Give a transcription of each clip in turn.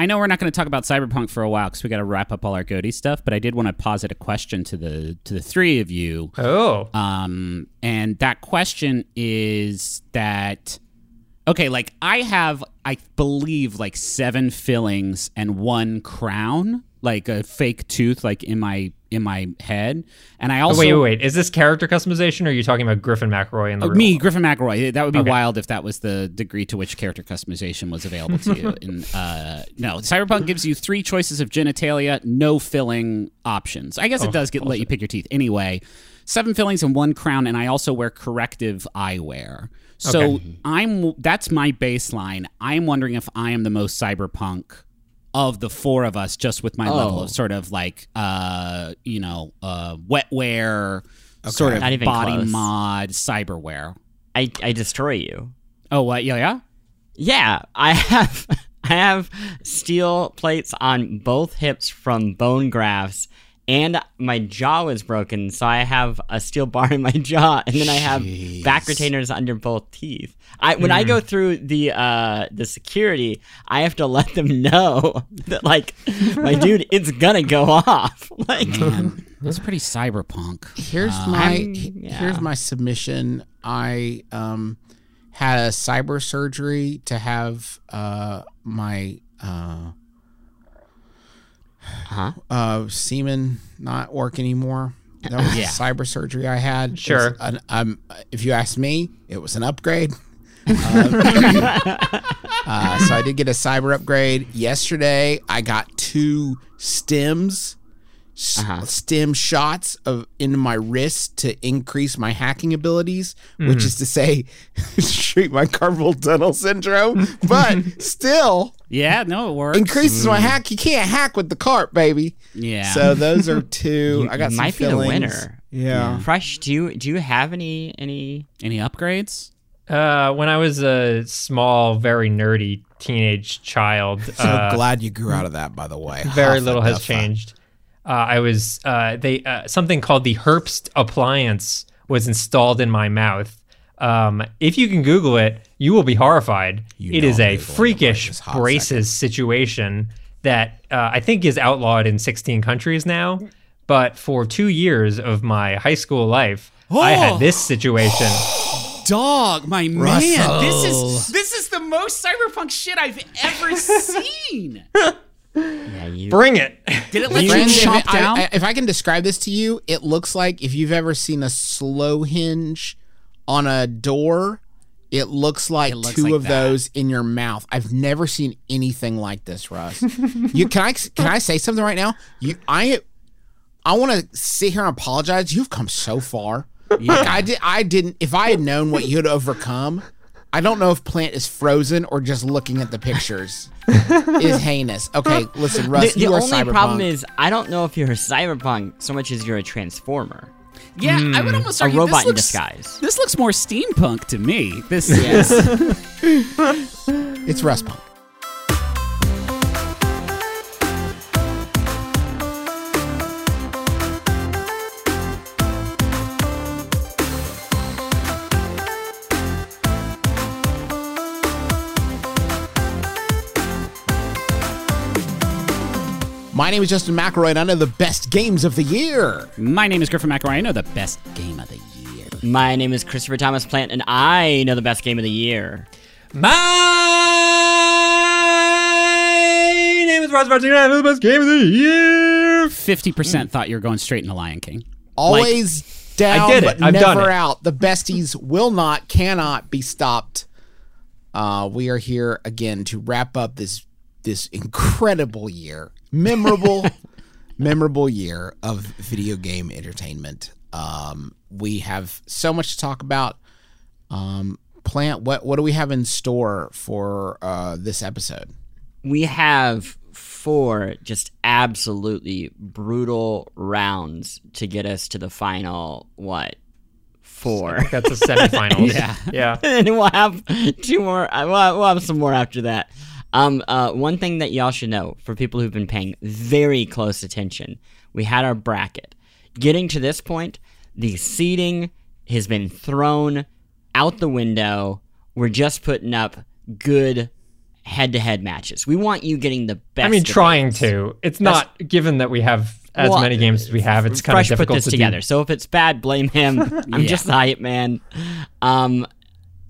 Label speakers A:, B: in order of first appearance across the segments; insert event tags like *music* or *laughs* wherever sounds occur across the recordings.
A: I know we're not going to talk about Cyberpunk for a while because we got to wrap up all our Goaty stuff. But I did want to posit a question to the to the three of you.
B: Oh,
A: Um, and that question is that okay? Like I have, I believe, like seven fillings and one crown, like a fake tooth, like in my in my head. And I also
B: wait, wait, wait. Is this character customization, or are you talking about Griffin McElroy in the real
A: me,
B: world?
A: Griffin McElroy. That would be
B: Okay.
A: wild if that was the degree to which character customization was available to you. And *laughs* uh, no, Cyberpunk gives you three choices of genitalia, no filling options. I guess it does get let you pick your teeth anyway. Seven fillings and one crown, and I also wear corrective eyewear. So
B: Okay.
A: I'm that's my baseline. I'm wondering if I am the most cyberpunk of the four of us, just with my level
C: Oh.
A: of sort of like uh, you know, uh, wetware, sort of
C: Not even
A: body
C: close.
A: mod, cyberware.
C: I, I destroy you.
A: Oh, what? Yeah, yeah.
C: Yeah, I have *laughs* I have steel plates on both hips from bone grafts, and my jaw was broken, so I have a steel bar in my jaw, and then I have back retainers under both teeth. I when I go through the uh the security, I have to let them know *laughs* that like my dude, it's gonna go off. *laughs* Like
A: Man, that's pretty cyberpunk.
D: Here's my
C: yeah.
D: here's my submission. I um had a cyber surgery to have uh my uh
C: Huh?
D: uh semen not work anymore. That was
A: Yeah.
D: cyber surgery I had.
B: Sure.
D: An, um, if you ask me, it was an upgrade. *laughs* Uh, uh, so I did get a cyber upgrade yesterday. I got two stems,
C: Uh-huh.
D: stem shots of into my wrist to increase my hacking abilities, which is to say, *laughs* treat my carpal tunnel syndrome. But *laughs* still
A: Yeah, no, it works.
D: increases my hack. You can't hack with the carp, baby.
A: yeah.
D: So those are *laughs* two.
C: You-
D: I got
C: you
D: some
C: might be the
D: fillings.
C: winner.
D: Yeah.
C: Fresh, do you do you have any any
A: any upgrades?
B: Uh, when I was a small, very nerdy teenage child,
D: So
B: uh,
D: glad you grew out of that, by the way.
B: very
D: Huffa
B: little has
D: duffa.
B: changed. Uh, I was uh, they uh, something called the Herbst appliance was installed in my mouth. Um, if you can Google it, you will be horrified.
D: You
B: it
D: know
B: is
D: I'm
B: a
D: Googling
B: freakish
D: this hot
B: braces situation that uh, I think is outlawed in 16 countries now. But for two years of my high school life, I had this situation. *gasps*
A: Dog, my man, this is this is the most cyberpunk shit I've ever *laughs* seen.
C: Yeah, you
B: Bring it.
A: Did it *laughs* let you
D: Friends, if,
A: chomp
D: I-
A: down?
D: I- if I can describe this to you, it looks like if you've ever seen a slow hinge on a door, it looks like
A: looks
D: two
A: like
D: of
A: that.
D: those in your mouth. I've never seen anything like this, Russ. you can I can I say something right now? You I I want to sit here and apologize. You've come so far. Like I did I didn't if I had known what you'd overcome, I don't know if Plante is frozen or just looking at the pictures. *laughs* is heinous. Okay, listen, Russ,
C: the, the
D: you are
C: only
D: cyberpunk.
C: problem is I don't know if you're a cyberpunk so much as you're a transformer.
A: yeah, I would hmm, almost
C: A
A: argue
C: robot
A: this
C: in
A: looks,
C: disguise.
A: This looks more steampunk to me. This *laughs*
C: Yes.
D: It's Russ Punk. My name is Justin McElroy, and I know the best games of the year.
A: My name is Griffin McElroy. And I know the best game of the year.
C: My name is Christopher Thomas Plante, and I know the best game of the year.
B: My name is Ross Martin. And I know the best game of the year.
A: Fifty percent thought you were going straight into Lion King.
D: Always down,
B: I did it.
D: but
B: I've done
D: never
B: it.
D: out. The besties will not, cannot be stopped. Uh, we are here again to wrap up this this incredible year, memorable, *laughs* memorable year of video game entertainment. Um, we have so much to talk about. Um, Plante, what what do we have in store for uh, this episode?
C: We have four just absolutely brutal rounds to get us to the final, what? Four.
B: That's a semifinals. *laughs*
A: Yeah.
B: Yeah. *laughs*
C: and then we'll have two more. uh, We'll, we'll have some more after that. Um, uh, one thing that y'all should know for people who've been paying very close attention, we had our bracket. Getting to this point, the seating has been thrown out the window. We're just putting up good head-to-head matches. We want you getting the best.
B: I mean, trying to. It's not given that we have as
C: Well,
B: many games as we have. It's kind of
C: Fresh put this
B: to
C: together.
B: do.
C: So if it's bad, blame him. *laughs* I'm
A: Yeah.
C: just the hype man. Um,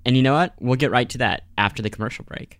C: and you know what? We'll get right to that after the commercial break.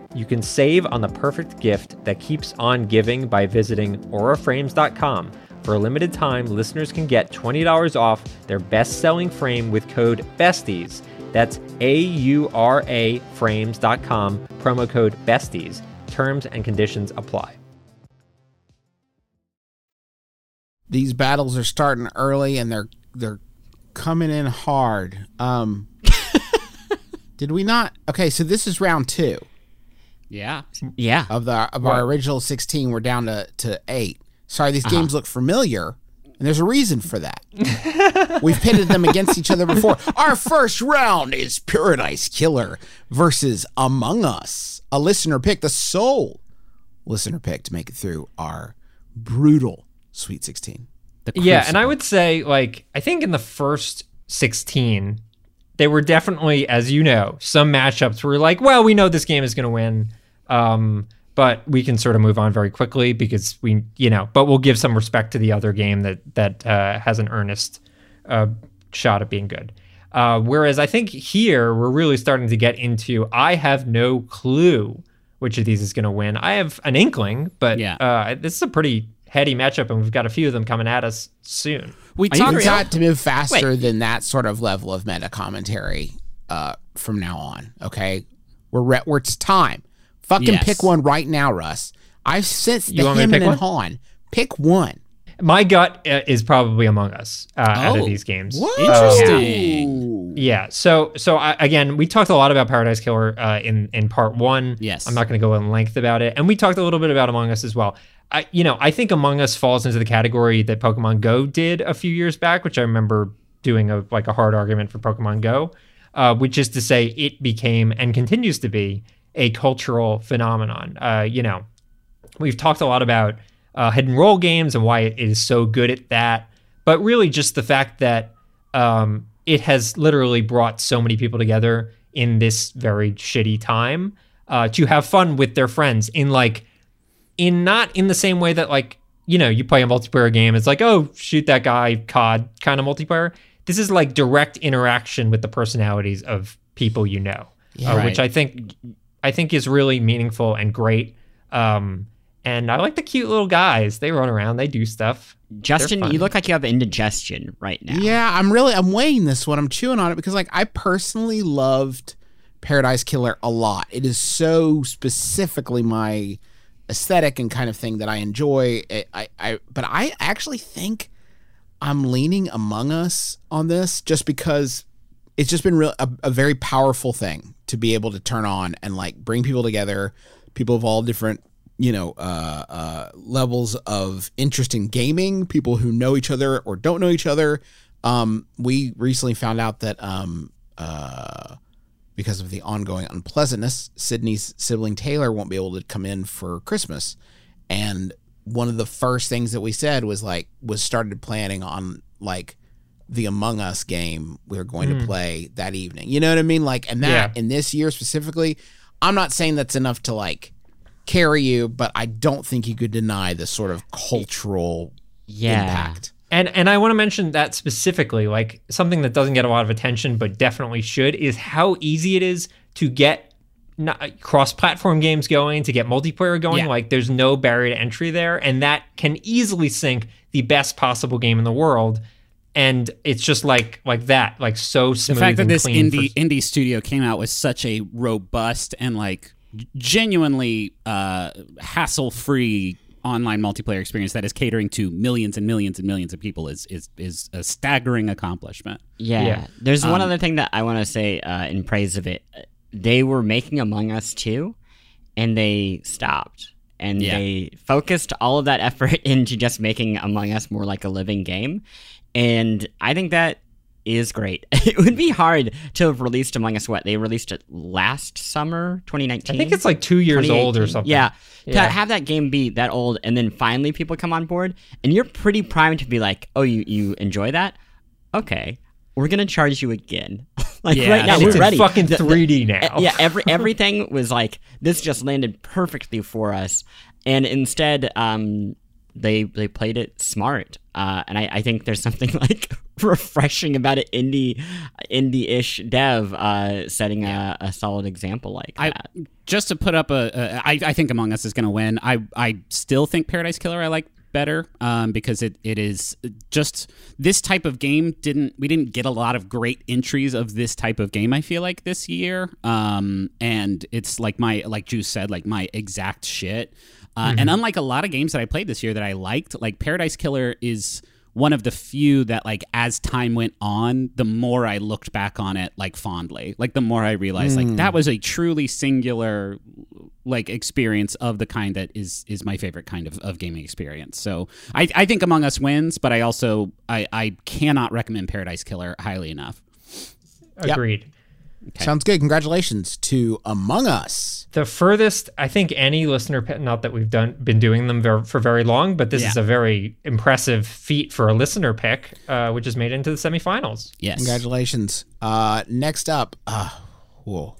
B: you can save on the perfect gift that keeps on giving by visiting auraframes.com. For a limited time, listeners can get $20 off their best selling frame with code BESTIES. That's A U R A frames.com, promo code BESTIES. Terms and conditions apply.
D: These battles are starting early and they're they're coming in hard. Um *laughs* Did we not? Okay, so this is round 2
A: Yeah.
C: Yeah.
D: of the of our original 16. We're down to to 8. Sorry, these uh-huh. games look familiar. And there's a reason for that. *laughs* We've pitted them against each other before. Our first round is Paradise Killer versus Among Us. A listener pick, the sole listener pick to make it through our brutal Sweet 16.
B: Yeah, and I would say, like, I think in the first 16, they were definitely, as you know, some matchups were like, well, we know this game is going to win, um, but we can sort of move on very quickly because we, you know, but we'll give some respect to the other game that that uh, has an earnest uh, shot at being good. Uh, whereas I think here we're really starting to get into, I have no clue which of these is going to win. I have an inkling, but
A: Yeah.
B: uh, this is a pretty heady matchup, and we've got a few of them coming at us soon.
A: we
C: Are you
A: talked
D: We've
C: real?
D: got to move faster than that sort of level of meta commentary uh, from now on. Okay, we're re- we're it's time. Fucking
A: Yes.
D: pick one right now, Russ. I've sensed the
B: You
D: him and? Han. Pick one.
B: My gut uh, is probably Among Us uh, out
A: Oh,
B: of these games.
A: Interesting.
D: Ooh.
B: Yeah. So so I, again, we talked a lot about Paradise Killer uh, in in part one.
A: Yes.
B: I'm not going to go in length about it, and we talked a little bit about Among Us as well. I you know I think Among Us falls into the category that Pokemon Go did a few years back, which I remember doing a like a hard argument for Pokemon Go, uh, which is to say it became and continues to be a cultural phenomenon. Uh, you know, we've talked a lot about uh, hidden role games and why it is so good at that, but really just the fact that um, it has literally brought so many people together in this very shitty time uh, to have fun with their friends in like in not in the same way that like you know you play a multiplayer game it's like oh shoot that guy cod kind of multiplayer this is like direct interaction with the personalities of people you know uh,
A: Right.
B: which i think i think is really meaningful and great um and i like the cute little guys they run around they do stuff
C: Justin, you look like you have indigestion right now.
D: Yeah, I'm really I'm weighing this one. I'm chewing on it because like I personally loved Paradise Killer a lot. It is so specifically my aesthetic and kind of thing that I enjoy. I, I, I but I actually think I'm leaning Among Us on this just because it's just been real a, a very powerful thing to be able to turn on and like bring people together, people of all different you know uh, uh, levels of interest in gaming, people who know each other or don't know each other. Um, we recently found out that um, uh, because of the ongoing unpleasantness, Sydney's sibling Taylor won't be able to come in for Christmas, and one of the first things that we said was like was started planning on like the Among Us game we are going to hmm. play that evening. You know what I mean? Like, and that
B: Yeah.
D: in this year specifically, I'm not saying that's enough to like carry you, but I don't think you could deny the sort of cultural
C: Yeah.
D: impact.
B: And and I want to mention that specifically, like something that doesn't get a lot of attention but definitely should is how easy it is to get not, uh, cross-platform games going, to get multiplayer going.
A: Yeah.
B: Like there's no barrier to entry there, and that can easily sync the best possible game in the world. And it's just like like that, like so
A: simple.
B: the
A: fact that
B: and
A: this indie
B: for-
A: indie studio came out with such a robust and like genuinely uh, hassle free online multiplayer experience that is catering to millions and millions and millions of people is is is a staggering accomplishment.
C: Yeah.
B: Yeah.
C: There's
A: Um,
C: one other thing that I want to say uh, in praise of it. They were making Among Us too, and they stopped. And
A: Yeah.
C: they focused all of that *laughs* effort into just making Among Us more like a living game. And I think that is great. *laughs* it would be hard to have released Among Us what? They released it last summer, 2019?
B: I think it's like two years old or something.
C: Yeah.
B: Yeah.
C: To have that game be that old and then finally people come on board and you're pretty primed to be like, oh, you, you enjoy that? Okay. We're going to charge you again. *laughs* like
A: Yeah,
C: right now,
B: and
C: we're
B: it's in
C: ready.
B: fucking
C: The- the-
B: 3D now.
C: yeah, every everything was like this just landed perfectly for us, and instead, um, they they played it smart, uh, and I, I think there's *laughs* something like refreshing about an indie indie-ish dev uh, setting a, a solid example like
A: I
C: that.
A: just to put up a, a I, I think Among Us is going to win. I I still think Paradise Killer I like better um, because it, it is just this type of game didn't we didn't get a lot of great entries of this type of game I feel like this year um, and it's like my like Juice said like my exact shit uh, and unlike a lot of games that I played this year that I liked like Paradise Killer is one of the few that like as time went on the more i looked back on it like fondly. Like the more i realized like that was a truly singular like experience of the kind that is is my favorite kind of, of gaming experience. So I, I think among us wins but i also i i cannot recommend paradise killer highly enough.
B: Agreed.
D: Sounds good. Congratulations to Among Us.
B: The furthest I think any listener, not that we've done been doing them ver- for very long, but this is a very impressive feat for a listener pick, uh, which is made into the semifinals.
A: yes
D: Congratulations. Uh, next up, uh, whoa.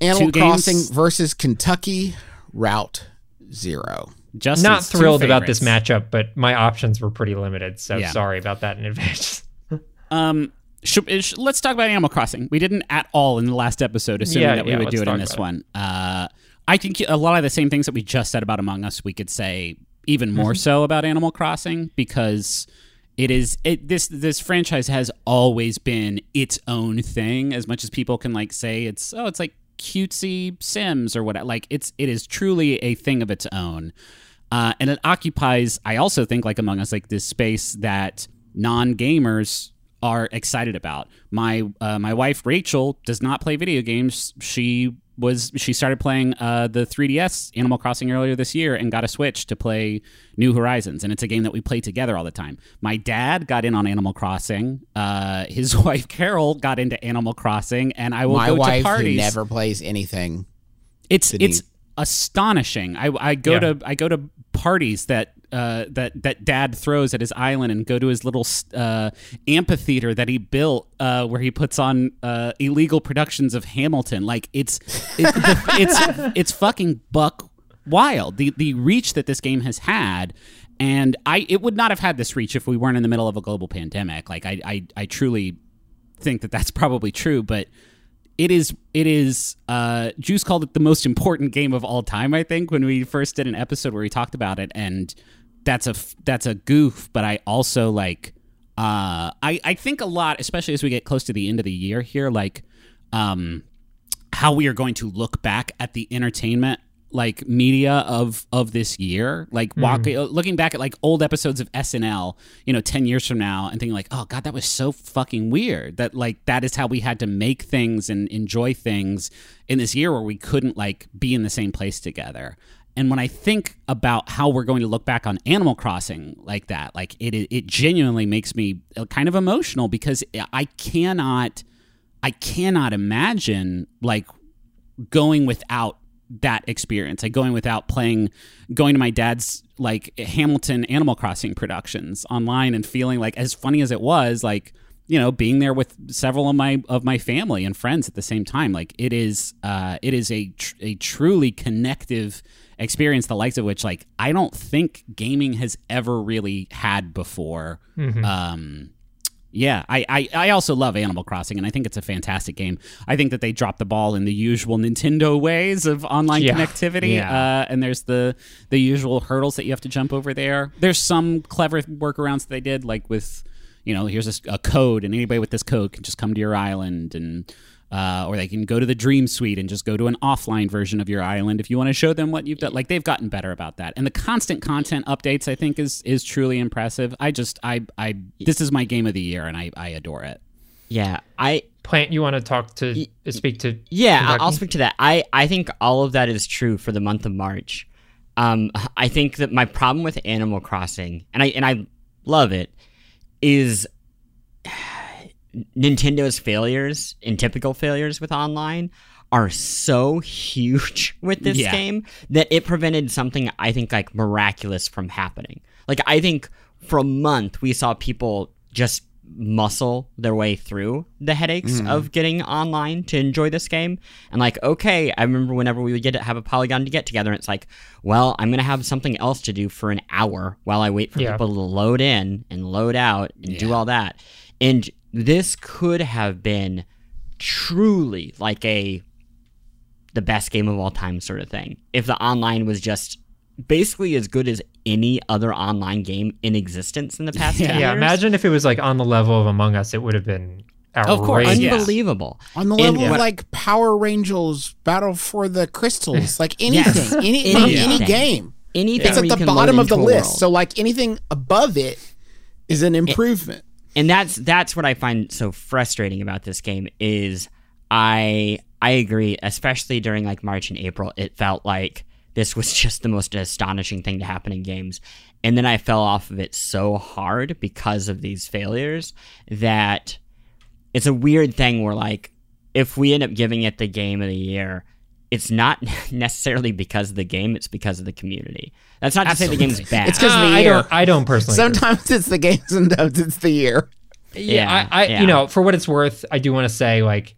D: Animal
A: Two games.
D: Crossing versus Kentucky Route Zero.
A: Justin's
B: Not thrilled about this matchup, but my options were pretty limited, so
A: Yeah.
B: sorry about that in advance. *laughs*
A: Um, should, sh- let's talk about Animal Crossing. We didn't at all in the last episode, assuming
B: Yeah,
A: that we
B: yeah,
A: would do it in this one. Uh, I think a lot of the same things that we just said about Among Us, we could say even more so about Animal Crossing because it is it this this franchise has always been its own thing. As much as people can like say it's oh it's like cutesy Sims or what like it's it is truly a thing of its own. Uh, and it occupies, I also think, like Among Us, like this space that non gamers are excited about. My uh, my wife Rachel does not play video games. She was she started playing uh, the 3DS Animal Crossing earlier this year and got a Switch to play New Horizons, and it's a game that we play together all the time. My dad got in on Animal Crossing. Uh, his *laughs* wife Carol got into Animal Crossing, and I will
D: My
A: go
D: wife,
A: to
D: who
A: parties.
D: never plays anything.
A: It's it's astonishing. I, I go
B: Yeah.
A: to I go to parties that uh, that that Dad throws at his island and go to his little uh, amphitheater that he built uh, where he puts on uh, illegal productions of Hamilton. Like it's it, the, it's *laughs* it's fucking buck wild. The the reach that this game has had. And I, it would not have had this reach if we weren't in the middle of a global pandemic. Like I, I, I truly think that that's probably true, but it is it is uh juice called it the most important game of all time i think when we first did an episode where we talked about it and that's a that's a goof but i also like uh i i think a lot especially as we get close to the end of the year here like um how we are going to look back at the entertainment like media of of this year. Like walk, looking back at like old episodes of SNL you know 10 years from now and thinking like oh god that was so fucking weird that like that is how we had to make things and enjoy things in this year where we couldn't like be in the same place together and when I think about how we're going to look back on Animal Crossing like that like it it genuinely makes me uh, kind of emotional because I cannot I cannot imagine like going without that experience. Like going without playing going to my dad's like hamilton animal crossing productions online and feeling like as funny as it was like you know being there with several of my of my family and friends at the same time like it is uh it is a tr- a truly connective experience the likes of which like i don't think gaming has ever really had before um yeah, I, I, I also love Animal Crossing, and I think it's a fantastic game. I think that they dropped the ball in the usual Nintendo ways of online
B: Yeah.
A: connectivity,
B: Yeah.
A: uh, and there's the the usual hurdles that you have to jump over there. There's some clever workarounds that they did, like with, you know, here's a, a code, and anybody with this code can just come to your island, and uh, or they can go to the Dream Suite and just go to an offline version of your island if you want to show them what you've done. Like they've gotten better about that, and the constant content updates I think is is truly impressive. I just I I this is my game of the year, and I I adore it.
C: Yeah, I
B: Plante, you want to talk to speak to?
C: Yeah, I- I'll
B: Kentucky?
C: speak to that. I, I think all of that is true for the month of March. Um, I think that my problem with Animal Crossing, and I and I love it, is Nintendo's failures and typical failures with online are so huge *laughs* with this
A: Yeah.
C: game that it prevented something I think like miraculous from happening. Like I think for a month we saw people just muscle their way through the headaches mm-hmm. of getting online to enjoy this game. And like, okay, I remember whenever we would get to have a polygon to get together, and it's like, well, I'm gonna have something else to do for an hour while I wait for
B: Yeah.
C: people to load in and load out and do all that. And this could have been truly like a the best game of all time sort of thing. If the online was just basically as good as any other online game in existence in the past
A: Yeah.
C: 10
B: Yeah,
C: years.
B: imagine if it was like on the level of Among Us, it would have been outrageous.
A: Of course, yeah.
C: unbelievable.
D: On the
C: And
D: level of
C: what-
D: like Power Rangers Battle for the Crystals, *laughs* like anything,
C: Yes.
D: any any,
C: Anything.
D: any game.
C: Anything
D: It's at the bottom of the list.
C: world.
D: So like anything above it is an improvement.
C: And that's that's what I find so frustrating about this game is I I agree, especially during like March and April, it felt like this was *laughs* just the most astonishing thing to happen in games. And then I fell off of it so hard because of these failures that it's a weird thing where like if we end up giving it the game of the year, it's not *laughs* necessarily because of the game, it's because of the community. That's not to say the game's bad.
D: It's 'cause
B: Uh,
D: of the
B: I
D: year.
B: don't. I don't personally. agree.
D: Sometimes it's the game, sometimes it's the year.
B: yeah, I, I
C: yeah.
B: you know, for what it's worth, I do want to say like,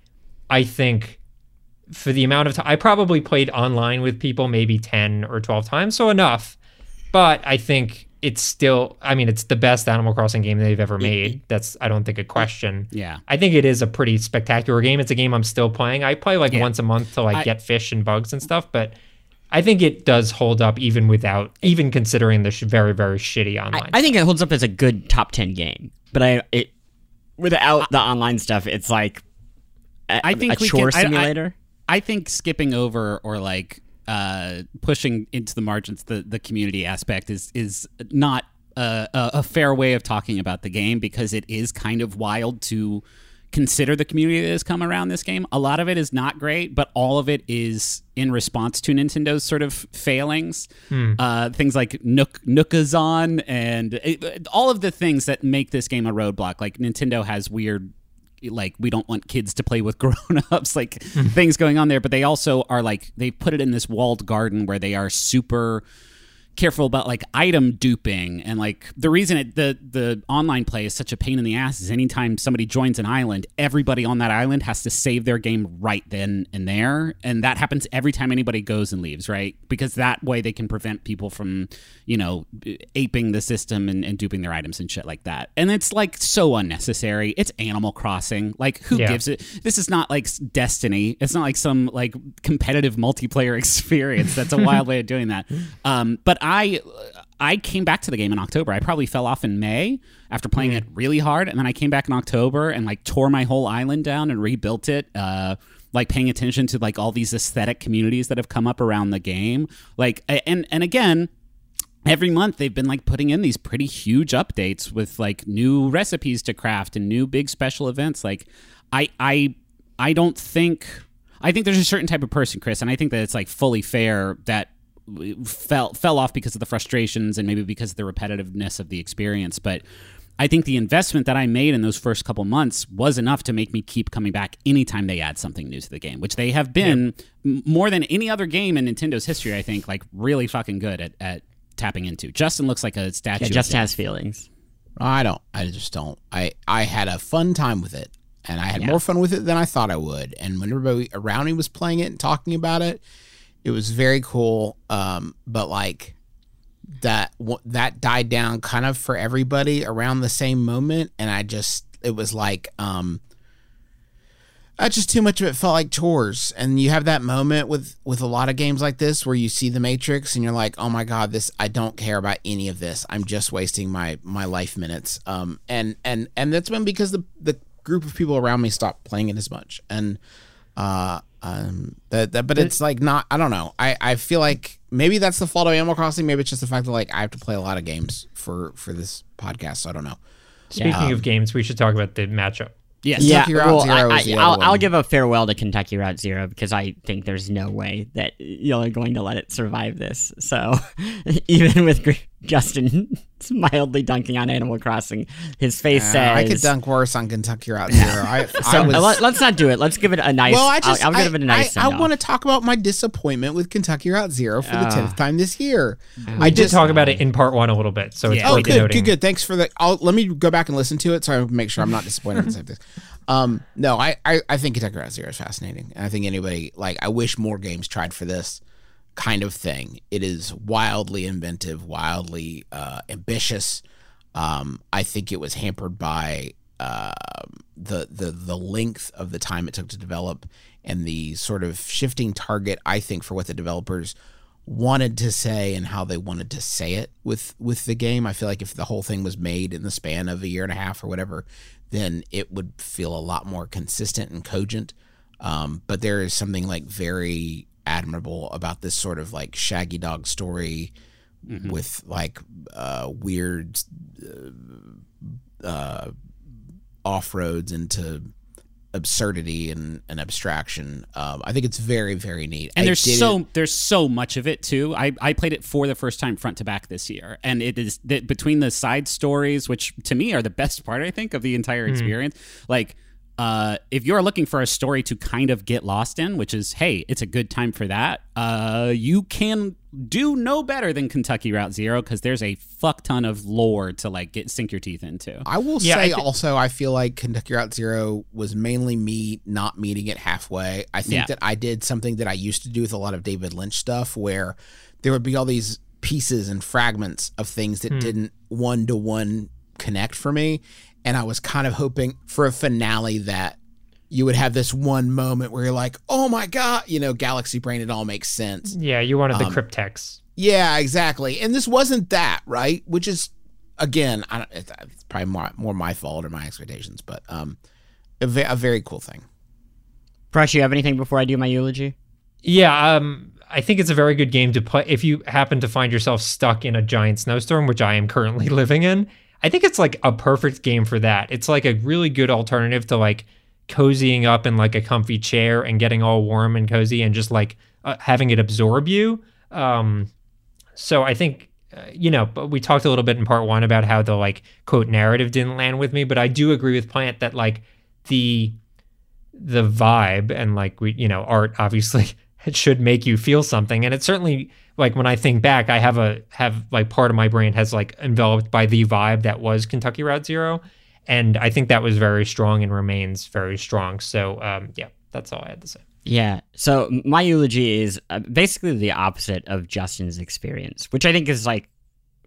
B: I think for the amount of time I probably played online with people maybe ten or twelve times, so enough. But I think it's still. I mean, it's the best Animal Crossing game they've ever made. That's I don't think a question.
A: Yeah.
B: I think it is a pretty spectacular game. It's a game I'm still playing. I play like
A: Yeah.
B: once a month to like
A: I-
B: get fish and bugs and stuff, but I think it does hold up even without even considering the sh- very very shitty online.
C: I think it holds up as a good top 10 game. But I it without the online stuff, it's like a,
A: I think
C: a chore
A: can- I- I-
C: simulator.
A: I think skipping over or like uh, pushing into the margins the, the community aspect is is not a, a, a fair way of talking about the game because it is kind of wild to consider the community that has come around this game. A lot of it is not great, but all of it is in response to Nintendo's sort of failings. Uh, things like Nook Nookazon and it, all of the things that make this game a roadblock. Like Nintendo has weird like we don't want kids to play with *laughs* grown-ups like hmm. things going on there but they also are like they put it in this walled garden where they are super careful about like item duping and like the reason it, the the online play is such a pain in the ass is anytime somebody joins an island everybody on that island has to save their game right then and there. And that happens every time anybody goes and leaves right? Because that way they can prevent people from you know aping the system and, and duping their items and shit like that. And it's like so unnecessary. It's animal crossing. Like who
B: Yeah.
A: gives it this is not like destiny. It's not like some like competitive multiplayer *laughs* experience. That's a wild way of doing that. Um, but i i came back to the game in october. I probably fell off in may after playing it really hard and then i came back in october and like tore my whole island down and rebuilt it uh, like paying attention to like all these aesthetic communities that have come up around the game. Like and and again every month they've been like putting in these pretty huge updates with like new recipes to craft and new big special events. Like i i i don't think i think there's a certain type of person chris and i think that it's like fully fair that fell fell off because of the frustrations and maybe because of the repetitiveness of the experience but I think the investment that I made in those first couple months was enough to make me keep coming back anytime they add something new to the game, which they have been m- more than any other game in Nintendo's history. I think like really fucking good at, at tapping into. Justin looks like a statue.
C: Yeah, just has feelings.
D: I don't. I just don't. I I had a fun time with it, and I had
C: Yeah.
D: more fun with it than I thought I would. And when everybody around me was playing it and talking about it, it was very cool. Um, but like that that died down kind of for everybody around the same moment, and I just it was like um. Uh, just too much of it felt like chores, and you have that moment with with a lot of games like this where you see the Matrix and you're like, "Oh my god, this I don't care about any of this. I'm just wasting my my life minutes." Um, and and and that's been because the the group of people around me stopped playing it as much, and uh, um, that, that but it's like not. I don't know. I I feel like maybe that's the fault of Animal Crossing. Maybe it's just the fact that like I have to play a lot of games for for this podcast. So I don't know.
B: Speaking of games, we should talk about the matchup.
A: Yes.
C: Yeah,
D: Kentucky Route
C: well,
D: Zero
C: I,
D: is the
C: I, I'll, I'll give a farewell to Kentucky Route Zero because I think there's no way that y'all are going to let it survive this. So, *laughs* even with Gr- Justin *laughs* mildly dunking on Animal Crossing, his face
D: Uh,
C: says,
D: I could dunk worse on Kentucky Route *laughs* Zero. I,
C: So,
D: I was,
C: uh, let, us not do it. Let's give it a nice.
D: well, I just
C: I'll, I'll give
D: I,
C: it a nice.
D: I, I want to talk about my disappointment with Kentucky Route Zero for the tenth time this year.
B: I did talk about it in part one a little bit, so it's
A: Yeah.
D: Oh, good,
B: noting.
D: good, good. Thanks for the. I'll let me go back and listen to it so I make sure I'm not disappointed at the same thing. Um, no, I, I, I think Kentucky Route Zero is fascinating, and I think anybody like I wish more games tried for this kind of thing. It is wildly inventive, wildly uh, ambitious. Um, I think it was hampered by uh, the the the length of the time it took to develop and the sort of shifting target. I think for what the developers wanted to say and how they wanted to say it with with the game. I feel like if the whole thing was made in the span of a year and a half or whatever, then it would feel a lot more consistent and cogent. Um, but there is something like very admirable about this sort of like shaggy dog story with like uh, weird uh, uh, off roads into absurdity and, and abstraction. Um, I think it's very very neat.
A: And
D: I
A: there's so
D: it-
A: there's so much of it too. I, I played it for the first time front to back this year, and it is that between the side stories, which to me are the best part, I think, of the entire experience. Like, uh, if you're looking for a story to kind of get lost in, which is hey, it's a good time for that. Uh, you can do no better than Kentucky Route Zero because there's a fuck ton of lore to like get sink your teeth into.
D: I will
B: Yeah, I
D: say also, I feel like Kentucky Route Zero was mainly me not meeting it halfway. I think
A: Yeah.
D: that I did something that I used to do with a lot of David Lynch stuff where there would be all these pieces and fragments of things that didn't one to one connect for me. And I was kind of hoping for a finale that you would have this one moment where you're like, oh my God, you know, Galaxy Brain, it all makes sense.
B: Yeah, you wanted
D: Um,
B: the cryptex.
D: Yeah, exactly. And this wasn't that, right? Which is, again, I don't, it's it's probably more, more my fault or my expectations, but um, a, ve- a very cool thing.
C: Brush, you have anything before I do my eulogy?
B: Yeah, um, I think it's a very good game to play if you happen to find yourself stuck in a giant snowstorm, which I am currently *laughs* living in. I think it's like a perfect game for that. It's like a really good alternative to like cozying up in like a comfy chair and getting all warm and cozy and just like uh, having it absorb you. Um, so I think uh, you know, but we talked a little bit in part one about how the like quote narrative didn't land with me, but I do agree with Plante that like the the vibe and like we you know art obviously it should make you feel something. And it certainly like when i think back i have a have like part of my brain has like enveloped by the vibe that was kentucky route zero. And i think that was very strong and remains very strong. So um yeah that's all i had to say.
C: Yeah. So my eulogy is uh, basically the opposite of Justin's experience, which I think is like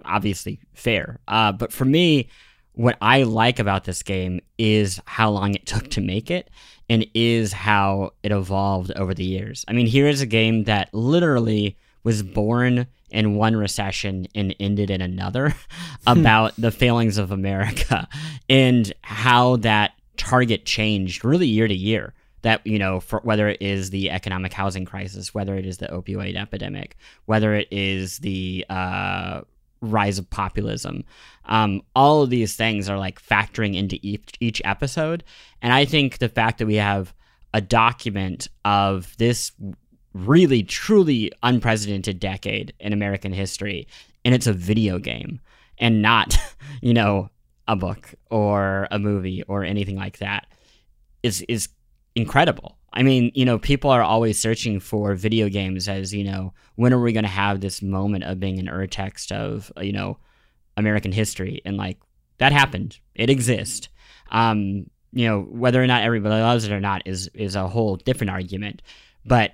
C: obviously fair. Uh, but for me, what I like about this game is how long it took to make it and is how it evolved over the years. I mean, here is a game that literally was born in one recession and ended in another *laughs* about the failings of America and how that target changed really year to year that you know for whether it is the economic housing crisis whether it is the opioid epidemic whether it is the uh, rise of populism um, all of these things are like factoring into each, each episode and i think the fact that we have a document of this really truly unprecedented decade in american history and it's a video game and not *laughs* you know a book or a movie or anything like that is is incredible. I mean, you know, people are always searching for video games as, you know, when are we going to have this moment of being an urtext of, uh, you know, American history? And like, That happened. It exists. Um, you know, whether or not everybody loves it or not is is a whole different argument. But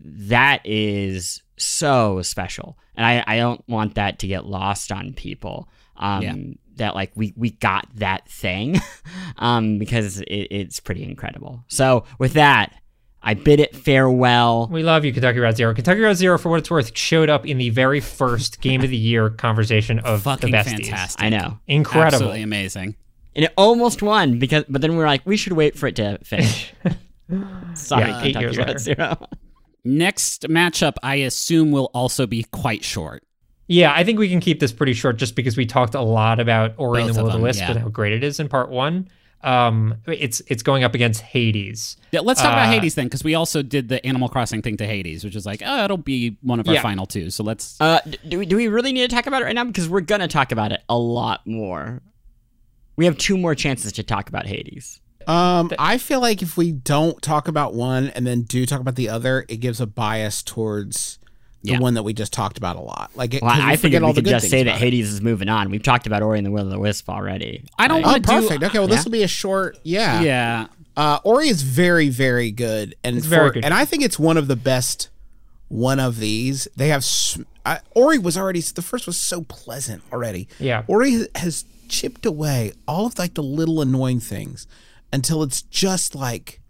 C: that is so special, and I I don't want that to get lost on people. Um,
A: Yeah.
C: That like we we got that thing, *laughs* um, because it, it's pretty incredible. So with that, I bid it farewell.
B: We love you, Kentucky Route Zero. Kentucky Route Zero, for what it's worth, showed up in the very first Game of the Year conversation of
A: Fucking
B: the besties.
A: fantastic.
C: I know.
B: Incredible.
A: Absolutely amazing.
C: and it almost won because but then we were like we should wait for it to finish *laughs* sorry
B: Yeah,
C: Kentucky
B: years
C: Route. Zero.
A: Next matchup, I assume, will also be quite short.
B: Yeah, I think we can keep this pretty short just because we talked a lot about Ori and the
A: of
B: Will of the
A: them,
B: Wisp
A: yeah.
B: and how great it is in part one. Um, it's it's going up against Hades.
A: Yeah, let's talk about
B: Uh,
A: Hades then, because we also did the Animal Crossing thing to Hades, which is like, oh, it'll be one of our
B: Yeah.
A: final two. So let's.
C: Uh, do we do we really need to talk about it right now? Because we're gonna talk about it a lot more. We have two more chances to talk about Hades.
D: Um, I feel like if we don't talk about one and then do talk about the other, it gives a bias towards the
A: Yeah.
D: one that we just talked about a lot. Like, it,
C: Well,
D: 'cause we
C: I
D: forget
C: figured
D: all
C: we
D: the
C: could
D: good
C: just
D: things
C: say that. Hades is moving on. We've talked about Ori and the Will of the Wisp already.
A: I don't
D: Oh,
A: want to do.
D: perfect. Okay, well, this will be a short. Yeah.
A: Yeah.
D: Uh, Ori is very, very good, and
B: It's
D: for,
B: very good.
D: and I think it's one of the best. One of these, they have. I, Ori was already the first was so pleasant already.
B: Yeah.
D: Ori has chipped away all of like the little annoying things until it's just like.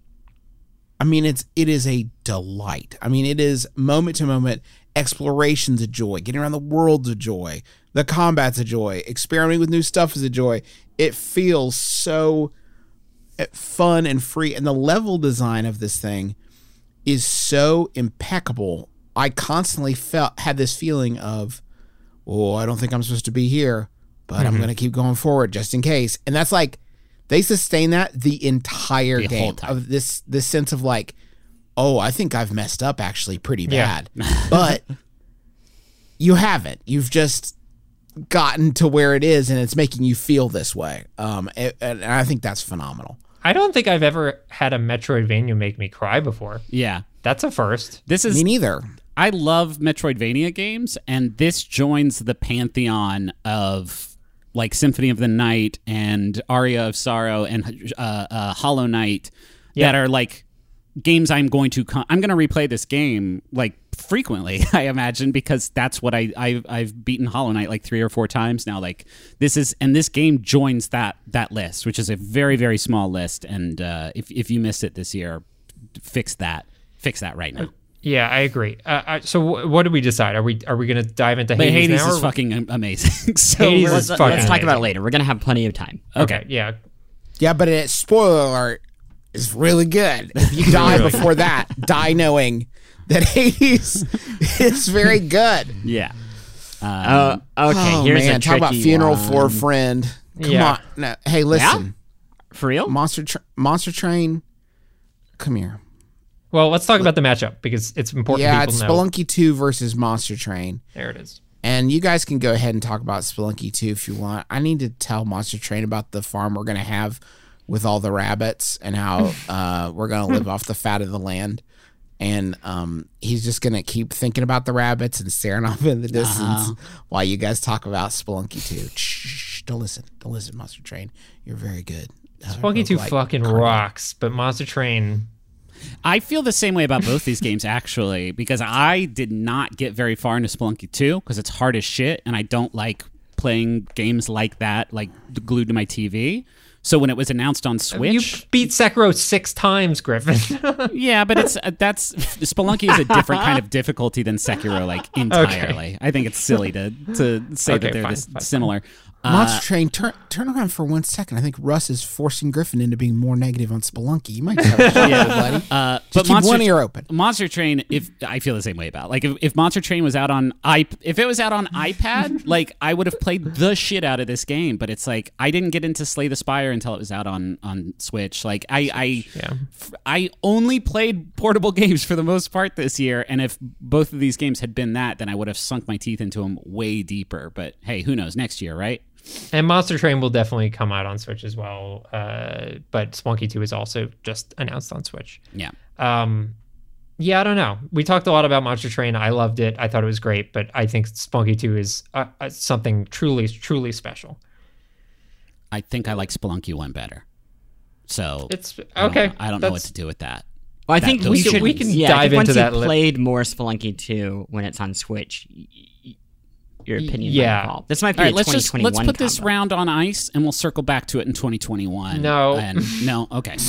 D: I mean, it's it is a delight. I mean, it is moment to moment exploration's a joy. Getting around the world's a joy. The combat's a joy. Experimenting with new stuff is a joy. It feels so uh, fun and free and the level design of this thing is so impeccable i constantly felt had this feeling of oh i don't think i'm supposed to be here but i'm going to keep going forward just in case and that's like they sustain that the entire
A: The
D: game of this this sense of like oh i think i've messed up actually pretty
B: Yeah.
D: bad but *laughs* you haven't you've just gotten to where it is and it's making you feel this way um and, and i think that's phenomenal
B: I don't think I've ever had a Metroidvania make me cry before.
A: Yeah.
B: That's a first.
A: This is
D: me neither
A: I love Metroidvania games, and this joins the pantheon of like Symphony of the Night and Aria of Sorrow and uh, uh, Hollow Knight
B: Yeah.
A: that are like games I'm going to con- I'm going to replay this game like frequently *laughs* I imagine because that's what I I've, I've beaten Hollow Knight like three or four times now like this is and this game joins that that list which is a very very small list and uh, if if you missed it this year fix that fix that right now
B: Yeah, I agree. Uh, I, so wh- what do we decide? Are we are we going to dive into
A: But
B: Hades,
A: Hades
B: now?
A: is
B: or-
A: fucking amazing. *laughs* so
B: Hades
A: we're-
B: is
C: Let's,
B: fucking
C: let's talk about it later. We're gonna have plenty of time.
B: Okay, yeah.
D: Yeah, but it, spoiler alert is really good. If you die before that, die knowing that *laughs* Hades is very good.
A: yeah.
C: Uh, okay,
D: oh
C: here's
D: man,
C: a
D: talk about funeral
C: one.
D: for a friend. Come
B: Yeah.
D: on, no, hey, listen,
C: For real?
D: monster Tr- monster train, come here.
B: Well, let's talk about the matchup because it's important
D: Yeah,
B: people
D: it's
B: know.
D: Spelunky two versus Monster Train.
B: There it is.
D: And you guys can go ahead and talk about Spelunky 2 if you want. I need to tell Monster Train about the farm we're going to have with all the rabbits and how *laughs* uh, we're going to live off the fat of the land. And um, he's just going to keep thinking about the rabbits and staring off in the distance while you guys talk about Spelunky 2. Shh, don't listen. Don't listen, Monster Train. You're very good. Uh,
B: Funky 2
D: roguelike
B: fucking
D: carnage.
B: rocks, but Monster Train.
A: I feel the same way about both these games actually because I did not get very far into Spelunky 2 because it's hard as shit and I don't like playing games like that like glued to my TV. So when it was announced on Switch, You
B: beat Sekiro six times, Griffin. *laughs*
A: yeah, but it's uh, that's Spelunky is a different kind of difficulty than Sekiro like *laughs* entirely. I think it's silly to to say
B: Okay,
A: that they're
B: fine,
A: this
B: fine,
A: similar.
D: Monster Train, turn turn around for one second. I think Russ is forcing Griffin into being more negative on Spelunky. You might have a *laughs* shot, buddy.
A: Uh,
D: Just
A: but
D: keep
A: Monster,
D: one ear open.
A: Monster Train, if I feel the same way about, like if, if Monster Train was out on i, if it was out on iPad, *laughs* like I would have played the shit out of this game. But it's like I didn't get into Slay the Spire until it was out on on Switch. Like I I
B: Yeah.
A: f- I only played portable *laughs* games for the most part this year, and if both of these games had been that, then I would have sunk my teeth into them way deeper. But hey, who knows? Next year, right?
B: And Monster Train will definitely come out on Switch as well. Uh, but Spunky 2 is also just announced on Switch.
A: Yeah.
B: Um, yeah, I don't know. We talked a lot about Monster Train. I loved it. I thought it was great, but I think Spunky 2 is uh, uh, something truly, truly special.
A: I think I like Spelunky one better. So
B: It's
A: I don't
B: okay.
A: know- I don't know what to do with that.
C: Well, I
A: That-
C: think we
A: two
C: should.
B: we can
C: yeah, I
B: dive
C: think
B: into
C: once
B: that
C: you
B: li-
C: played more Spelunky 2 when it's on Switch. y- y- Your opinion
B: yeah.
C: might evolve. This might be
A: All right,
C: a
A: let's just let's put this
C: combo.
A: round on ice, and we'll circle back to it in 2021.
B: No.
A: and no, okay. *laughs*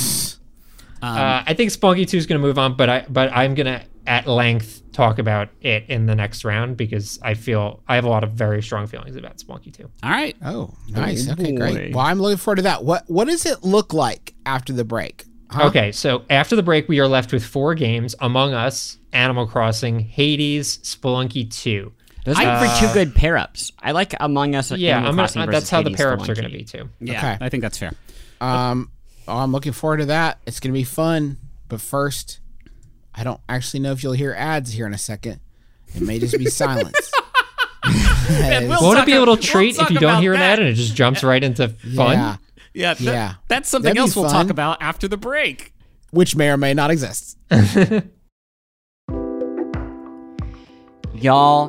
B: Uh, I think Spelunky 2 is going to move on, but I but I'm going to at length talk about it in the next round because I feel I have a lot of very strong feelings about Spelunky 2.
A: All right.
D: Oh, nice.
C: Oh,
D: okay, great. Well, I'm looking forward to that. What What does it look like after the break? Huh?
B: Okay, so after the break, we are left with four games: Among Us, Animal Crossing, Hades, Spelunky 2.
C: Those make for two good pair ups. I like Among Us.
B: Yeah,
C: Animal
B: I'm gonna, uh, that's how the
C: Hades
B: pair ups are going to be too.
A: Yeah,
D: Okay.
A: I think that's fair.
D: Um, oh, I'm looking forward to that. It's going to be fun. But first, I don't actually know if you'll hear ads here in a second. It may just be *laughs* silence.
A: we'll
B: Won't it be a
A: a-
B: little
A: we'll
B: treat if you don't
A: about
B: hear an ad and it just jumps right into fun?
D: Yeah,
A: Yeah, that-
D: Yeah.
A: That's something
D: That'd
A: else we'll
D: fun.
A: talk about after the break.
D: which may or may not exist. *laughs*
C: Y'all,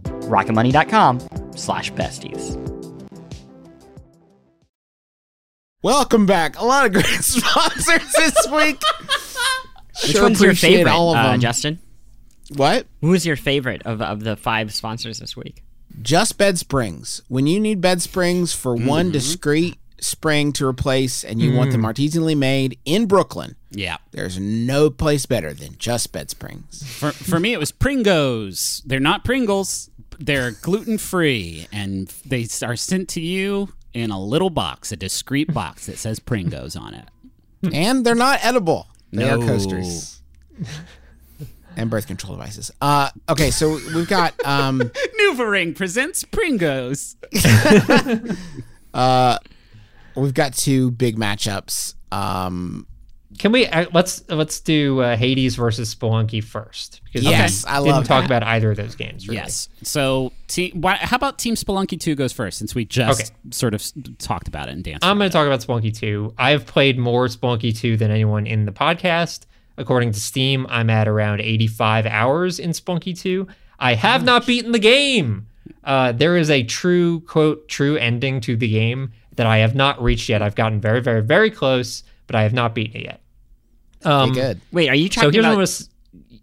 C: rocketmoney.com slash besties.
D: Welcome back. A lot of great *laughs* sponsors this week. *laughs*
C: Which
D: Sure
C: one's your favorite,
D: all of
C: uh. Justin?
D: What?
C: Who is your favorite of, of the five sponsors this week?
D: Just bed springs. When you need bed springs for
A: Mm-hmm.
D: one discrete spring to replace and you want them
A: Mm.
D: artisanally made in Brooklyn,
A: Yeah.
D: there's no place better than Just Bed Springs.
A: For for me, it was Pringles. They're not Pringles. They're gluten free, and they are sent to you in a little box, a discreet box that says Pringos on it.
D: and they're not edible. They are
A: No.
D: coasters. and birth control devices. Uh, okay, so we've got um, *laughs*
A: Noovering presents Pringles. *laughs*
D: we've got two big matchups. Um,
B: Can we uh, let's let's do uh, Hades versus Spelunky first because
D: Yes,
B: we
D: I
B: didn't
D: love
B: talk
D: that.
B: about either of those games. Really.
A: Yes. So, why, how about Team Spelunky 2 goes first since we just
B: Okay.
A: sort of talked about it and danced?
B: I'm going to talk about Spelunky 2. I have played more Spelunky 2 than anyone in the podcast. According to Steam, I'm at around 85 hours in Spelunky 2. I have not beaten the game. Uh, there is a true, quote, true ending to the game that I have not reached yet. I've gotten very, very, very close, but I have not beaten it yet. Um,
D: pretty good.
C: Wait, are you
B: So
C: talking
B: here's what
C: about
B: was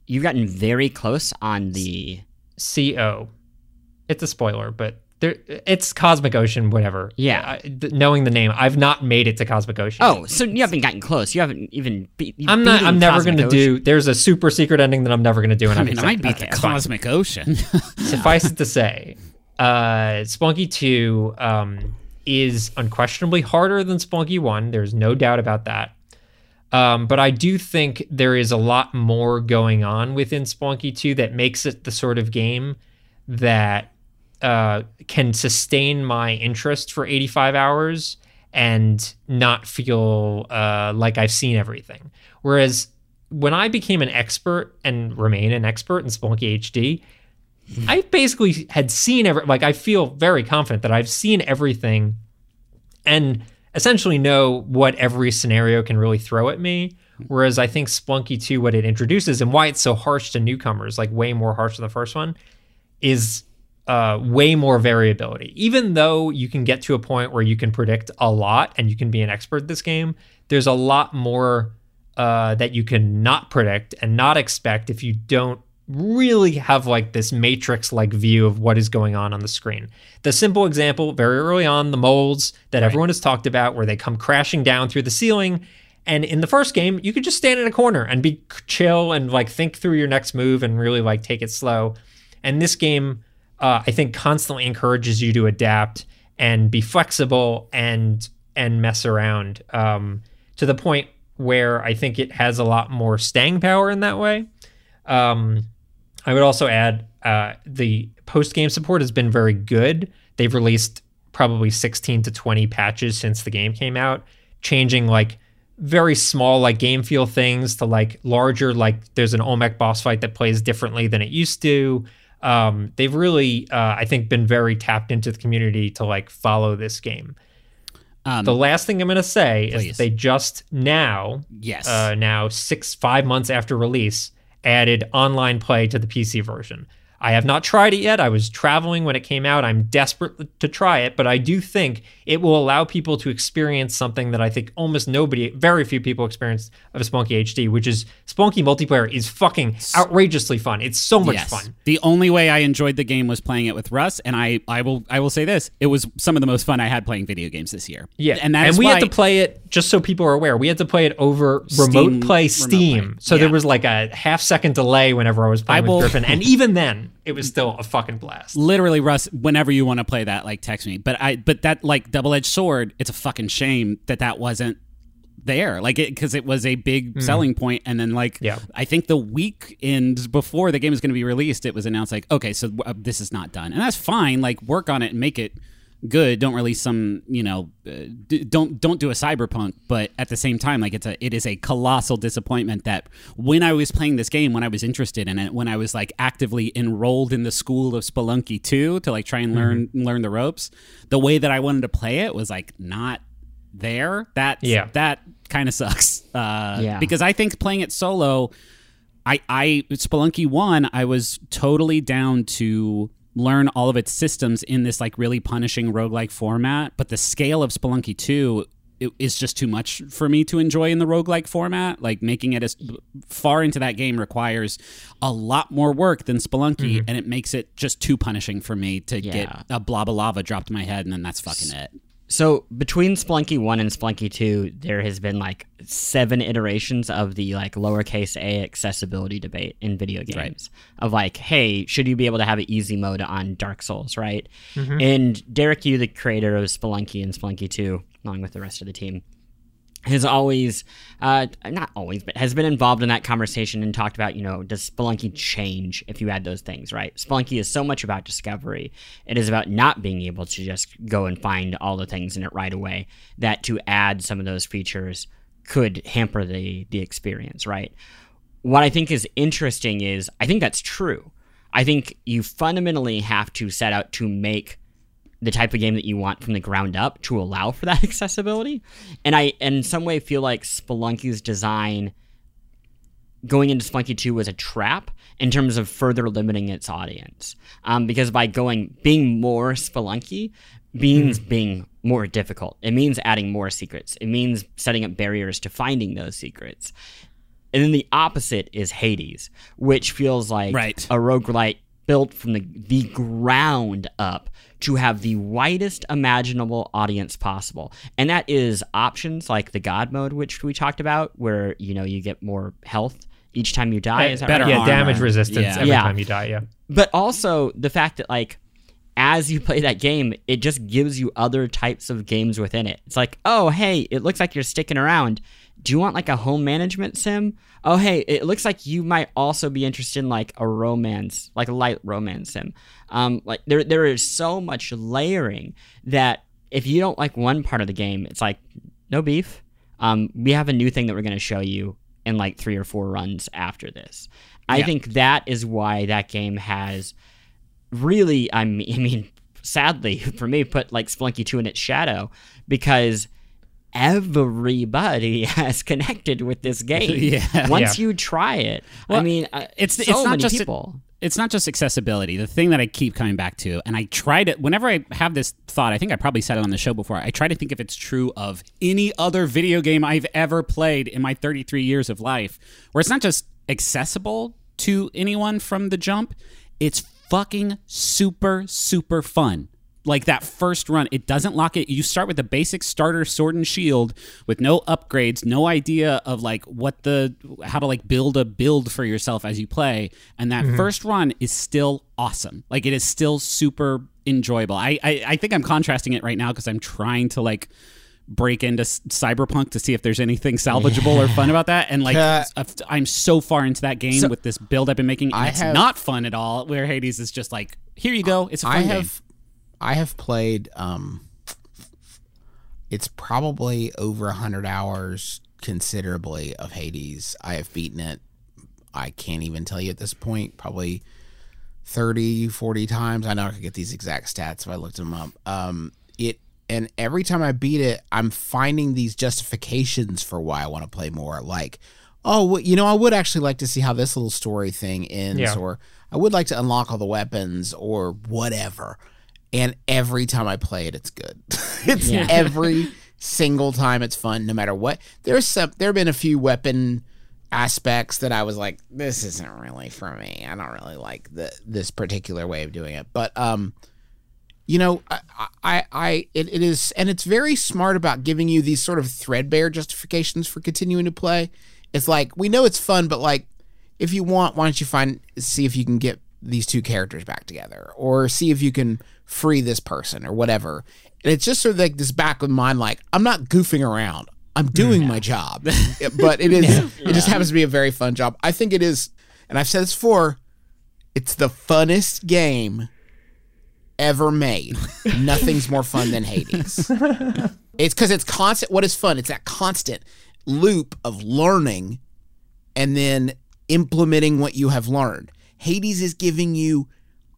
C: you've gotten very close on the
B: CO. It's a spoiler, but there, it's Cosmic Ocean, whatever.
C: Yeah.
B: I, th- knowing the name, I've not made it to Cosmic Ocean.
C: Oh, so you haven't gotten close. You haven't even beat. you've
B: I'm not. I'm never going to do. There's a super secret ending that I'm never going to do, and
A: I
B: I'm
A: mean, I beat
B: okay,
A: the
B: fine.
A: Cosmic Ocean. *laughs*
B: Suffice it to say, uh, Spelunky 2 um, is unquestionably harder than Spelunky 1. There's no doubt about that. Um, but I do think there is a lot more going on within Spelunky 2 that makes it the sort of game that uh, can sustain my interest for 85 hours and not feel uh, like I've seen everything. Whereas when I became an expert and remain an expert in Spelunky HD, I basically had seen every like I feel very confident that I've seen everything and essentially know what every scenario can really throw at me. Whereas I think Spelunky 2, what it introduces and why it's so harsh to newcomers, like way more harsh than the first one, is uh, way more variability. Even though you can get to a point where you can predict a lot and you can be an expert this game, there's a lot more uh, that you can not predict and not expect if you don't really have like this matrix like view of what is going on on the screen. The simple example very early on, the molds that everyone has talked about, where they come crashing down through the ceiling. And in the first game, you could just stand in a corner and be chill and like think through your next move and really like take it slow. And this game, uh, I think, constantly encourages you to adapt and be flexible and and mess around um, to the point where I think it has a lot more staying power in that way. Um, I would also add uh, the post game support has been very good. They've released probably 16 to 20 patches since the game came out, changing like very small like game feel things to like larger like there's an Olmec boss fight that plays differently than it used to. Um, they've really uh, I think been very tapped into the community to like follow this game.
A: Um,
B: The last thing I'm going to say
A: Please.
B: is they just now
A: yes.
B: uh, now six five months after release added online play to the PC version. I have not tried it yet. I was traveling when it came out. I'm desperate to try it, but I do think it will allow people to experience something that I think almost nobody, very few people experience of Spelunky HD, which is Spelunky multiplayer is fucking outrageously fun. It's so much
A: yes.
B: fun.
A: The only way I enjoyed the game was playing it with Russ, and I, I will I will say this: it was some of the most fun I had playing video games this year.
B: Yeah,
A: and that's
B: we had to play it just so people are aware. We had to play it over
A: Steam-
B: remote play
A: remote
B: Steam,
A: play.
B: so
A: Yeah.
B: there was like a half second delay whenever I was playing
A: I will-
B: with Griffin, and even then, it was still a fucking blast.
A: literally Russ. Whenever you want to play that, like text me. But I but that like double edged sword. It's a fucking shame that that wasn't there like it because it was a big selling point and then like.
B: Yeah.
A: i think the weekend before the game is going to be released it was announced like okay so uh, this is not done and that's fine like work on it and make it good don't release some you know uh, d- don't don't do a cyberpunk but at the same time like it's a it is a colossal disappointment that when i was playing this game when i was interested in it when i was like actively enrolled in the school of spelunky 2 to like try and learn learn the ropes the way that i wanted to play it was like not there that
B: Yeah.
A: that kind of sucks *laughs* uh
C: Yeah.
A: because i think playing it solo I, I Spelunky one, I was totally down to learn all of its systems in this like really punishing roguelike format, but the scale of Spelunky two it is just too much for me to enjoy in the roguelike format. Like making it as far into that game requires a lot more work than Spelunky, mm-hmm. and it makes it just too punishing for me to get a blob of lava dropped in my head, and then that's fucking it.
C: So between Spelunky 1 and Spelunky 2, there has been like seven iterations of the like lowercase a accessibility debate in video games. Of like, hey, should you be able to have an easy mode on Dark Souls, right? Mm-hmm. And Derek Yu, the creator of Spelunky and Spelunky 2, along with the rest of the team, has always, uh, not always, but has been involved in that conversation and talked about, you know, does Spelunky change if you add those things, right? Spelunky is so much about discovery. It is about not being able to just go and find all the things in it right away. That to add some of those features could hamper the the experience, right? What I think is interesting is I think that's true. I think you fundamentally have to set out to make the type of game that you want from the ground up to allow for that *laughs* accessibility. And I, in some way, feel like Spelunky's design going into Spelunky 2 was a trap in terms of further limiting its audience. Um, because by going, being more Spelunky means being more difficult. It means adding more secrets. It means setting up barriers to finding those secrets. And then the opposite is Hades, which feels like
A: Right.
C: a roguelite built from the, the ground up to have the widest imaginable audience possible. And that is options like the God mode, which we talked about, where you know you get more health each time you die. Is that
A: better
C: right?
B: yeah,
A: armor.
B: damage resistance
A: Yeah.
B: every
C: Yeah.
B: time you die. Yeah.
C: but also the fact that like as you play that game it just gives you other types of games within it. It's like oh hey it looks like you're sticking around. Do you want like a home management sim? Oh hey it looks like you might also be interested in like a romance like a light romance sim. Um like there there is so much layering that if you don't like one part of the game it's like no beef. Um we have a new thing that we're going to show you in like three or four runs after this. I think that is why that game has really I mean, *laughs* I mean sadly for me put like Spelunky 2 in its shadow because everybody *laughs* has connected with this *laughs* game
A: Yeah.
C: once
B: Yeah.
C: you try it i mean uh,
A: it's-
C: so
A: it's not
C: many
A: just a-
C: people
A: it's not just accessibility. The thing that I keep coming back to, and I try to, whenever I have this thought, I think I probably said it on the show before. I try to think if it's true of any other video game I've ever played in my 33 years of life, where it's not just accessible to anyone from the jump, it's fucking super, super fun. Like that first run it doesn't lock it. You start with the basic starter sword and shield with no upgrades no idea of like what the how to like build a build for yourself as you play. And that mm-hmm. first run is still awesome. Like it is still super enjoyable. I i, I think i'm contrasting it right now because i'm trying to like break into cyberpunk to see if there's anything salvageable yeah. or fun about that and like uh, i'm so far into that game so with this build i've been making and I it's have, not fun at all where hades is just like here you go it's a fun I have, game
D: I have played. Um, it's probably over a hundred hours, considerably of Hades. I have beaten it. I can't even tell you at this point. Probably 30, 40 times. I know I could get these exact stats if I looked them up. Um, it and every time I beat it, I'm finding these justifications for why I want to play more. Like, oh, you know, I would actually like to see how this little story thing ends, yeah. or I would like to unlock all the weapons, or whatever and every time I play it, it's good. *laughs* it's yeah. every single time it's fun, no matter what. There's some. There have been a few weapon aspects that I was like, this isn't really for me. I don't really like the this particular way of doing it. But um, you know, I, I, I it, it is, and it's very smart about giving you these sort of threadbare justifications for continuing to play. It's like we know it's fun, but like, if you want, why don't you find see if you can get these two characters back together, or see if you can free this person or whatever. And it's just sort of like this back of mind, like I'm not goofing around. I'm doing yeah. my job, *laughs* but it is. Yeah. It just happens to be a very fun job. I think it is, and I've said this before. It's the funnest game ever made. Nothing's more fun than Hades. *laughs* it's because it's constant. What is fun? It's that constant loop of learning and then implementing what you have learned. Hades is giving you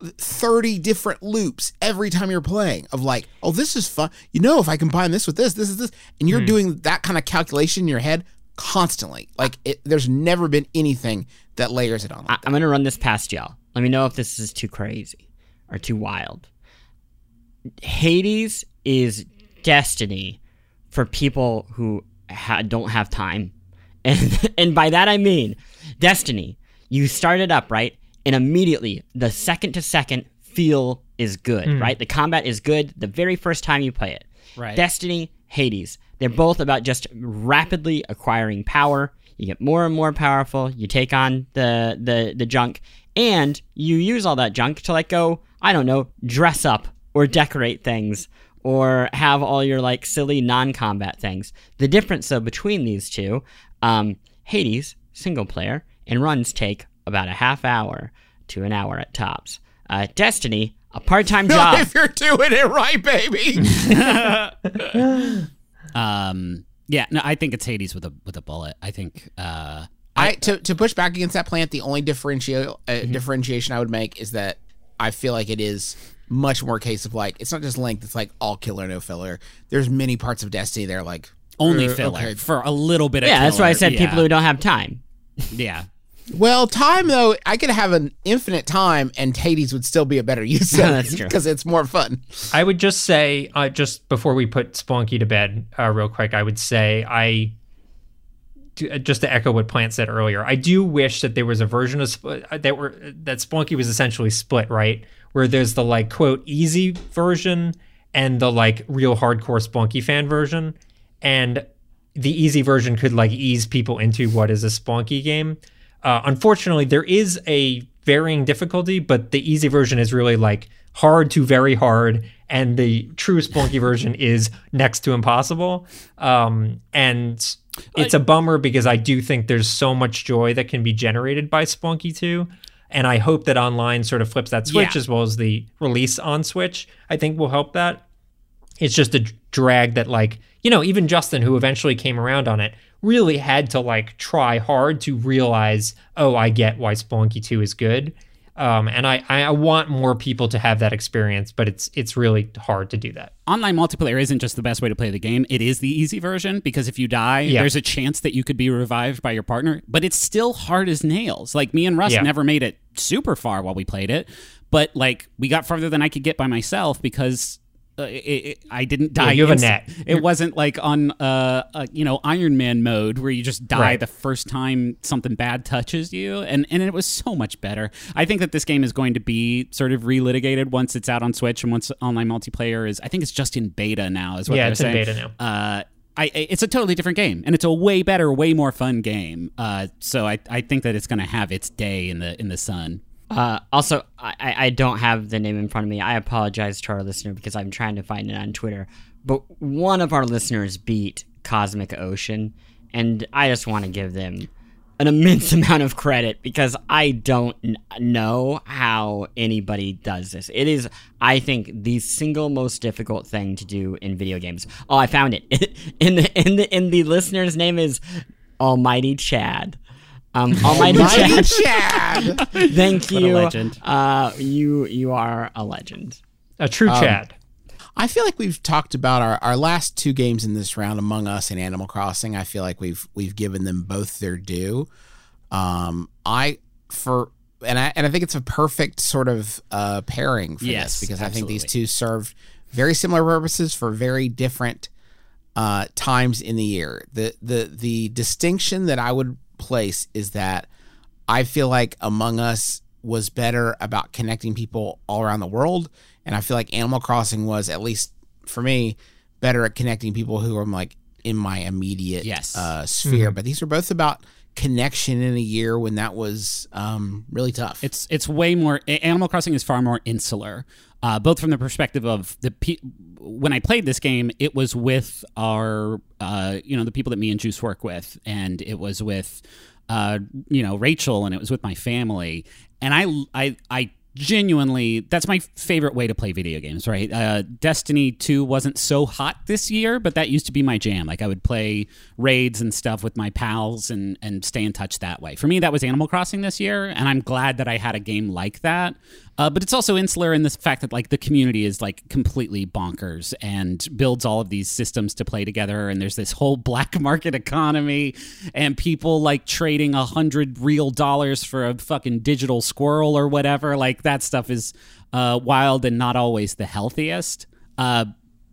D: 30 different loops every time you're playing of like, oh, this is fun. You know, if I combine this with this, this is this. And you're mm. doing that kind of calculation in your head constantly. Like, it, there's never been anything that layers it on. Like
C: I, am going to run this past y'all. Let me know if this is too crazy or too wild. Hades is destiny for people who ha- don't have time. *laughs* And, and by that I mean, destiny. You start it up, right? and immediately the second to second feel is good, mm. right? The combat is good the very first time you play it.
A: Right.
C: Destiny, Hades, they're both about just rapidly acquiring power. You get more and more powerful. You take on the the the junk, and you use all that junk to like go, I don't know, dress up or decorate things or have all your like silly non-combat things. The difference though between these two, um, Hades single player and runs take about a half hour to an hour at tops. Uh, Destiny, a part-time *laughs* job.
D: if you're doing it right, baby. *laughs* *laughs*
A: um, yeah, no, I think it's Hades with a with a bullet. I think. Uh,
D: I, I to to push back against that Plante, the only differentiate uh, mm-hmm. differentiation I would make is that I feel like it is much more case of like it's not just length; it's like all killer, no filler. There's many parts of Destiny that are like
A: only uh, filler okay. for a little bit.
C: Yeah,
A: that's
C: why I said yeah. people who don't have time. *laughs*
A: yeah,
D: well, time though, I could have an infinite time, and Hades would still be a better use of *laughs* it because it's more fun.
B: I would just say, uh, just before we put Spelunky to bed, uh, real quick, I would say I. Uh, just to echo what Plante said earlier, I do wish that there was a version of uh, that were that Spelunky was essentially split, right? Where there's the like quote easy version and the like real hardcore Spelunky fan version, and the easy version could like ease people into what is a Spelunky game uh, unfortunately, there is a varying difficulty, but the easy version is really like hard to very hard, and the true Spelunky *laughs* version is next to impossible. Um, and it's a bummer because I do think there's so much joy that can be generated by Spelunky 2. And I hope that online sort of flips that switch yeah. as well as the release on Switch, I think will help that. It's just a drag that, like, you know, even Justin, who eventually came around on it, really had to like try hard to realize, oh, I get why Spelunky 2 is good. Um, and I, I want more people to have that experience, but it's it's really hard to do that.
A: Online multiplayer isn't just the best way to play the game; it is the easy version because if you die,
B: Yeah.
A: there's a chance that you could be revived by your partner. But it's still hard as nails. Like me and Russ
B: Yeah.
A: never made it super far while we played it, but like we got farther than I could get by myself because. Uh, it, it, I didn't die.
B: you have a net.
A: It wasn't like on, uh, uh, you know, Iron Man mode where you just die
B: Right.
A: the first time something bad touches you, and and it was so much better. I think that this game is going to be sort of relitigated once it's out on Switch and once online multiplayer is. I think it's just in beta now. Is what
B: Yeah,
A: they're
B: it's in
A: saying.
B: beta now.
A: Uh, I- it's a totally different game, and it's a way better, way more fun game. Uh, so I, I think that it's going to have its day in the in the sun.
C: Uh, also, I, I don't have the name in front of me. I apologize to our listener because I'm trying to find it on Twitter. But one of our listeners beat Cosmic Ocean, and I just want to give them an immense *laughs* amount of credit because I don't n- know how anybody does this. It is, I think, the single most difficult thing to do in video games. Oh, I found it. *laughs* in the in the in the listener's name is Almighty Chad. Um, *laughs* Almighty,
D: Mighty
C: Chad.
D: Chad. *laughs*
C: Thank
A: a
C: you.
A: legend.
C: Uh, you you are a legend.
B: A true Chad.
D: I feel like we've talked about our, our last two games in this round, Among Us and Animal Crossing. I feel like we've we've given them both their due. Um, I for and I and I think it's a perfect sort of uh, pairing for
A: Yes,
D: this because I think these two serve very similar purposes for very different uh, times in the year. The the the distinction that I would place is that I feel like Among Us was better about connecting people all around the world, and I feel like Animal Crossing was at least for me better at connecting people who are like in my immediate
A: Yes.
D: uh, sphere. But these are both about connection in a year when that was um, really tough.
A: It's it's way more. Animal Crossing is far more insular, uh, both from the perspective of the pe- when I played this game, it was with our uh, you know the people that me and Juice work with, and it was with uh, you know Rachel, and it was with my family, and I I I genuinely that's my favorite way to play video games right? Uh destiny 2 wasn't so hot this year but that used to be my jam. Like i would play raids and stuff with my pals and and stay in touch that way. For me that was animal crossing this year and i'm glad that i had a game like that uh, but it's also insular in the fact that like the community is like completely bonkers and builds all of these systems to play together. And there's this whole *laughs* black market economy and people like trading a hundred real dollars for a fucking digital squirrel or whatever. Like that stuff is uh, wild and not always the healthiest. Uh,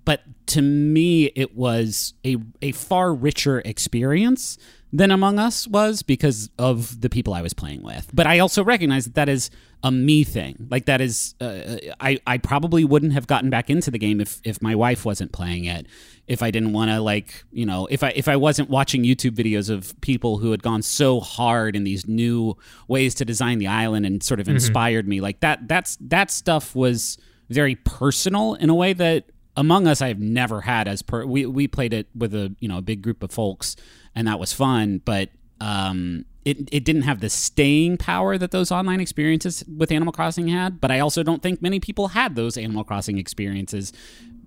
A: but to me it was a, a far richer experience than among us was because of the people i was playing with. But i also recognize that that is a me thing. Like that is uh, I, I probably wouldn't have gotten back into the game if, if my wife wasn't playing it if i didn't want to like you know if i if i wasn't watching youtube videos of people who had gone so hard in these new ways to design the island and sort of inspired me. Like that that's that stuff was very personal in a way that among us I've never had as per we we played it with a you know a big group of folks and that was fun but um it, it didn't have the staying power that those online experiences with Animal Crossing had but I also don't think many people had those Animal Crossing experiences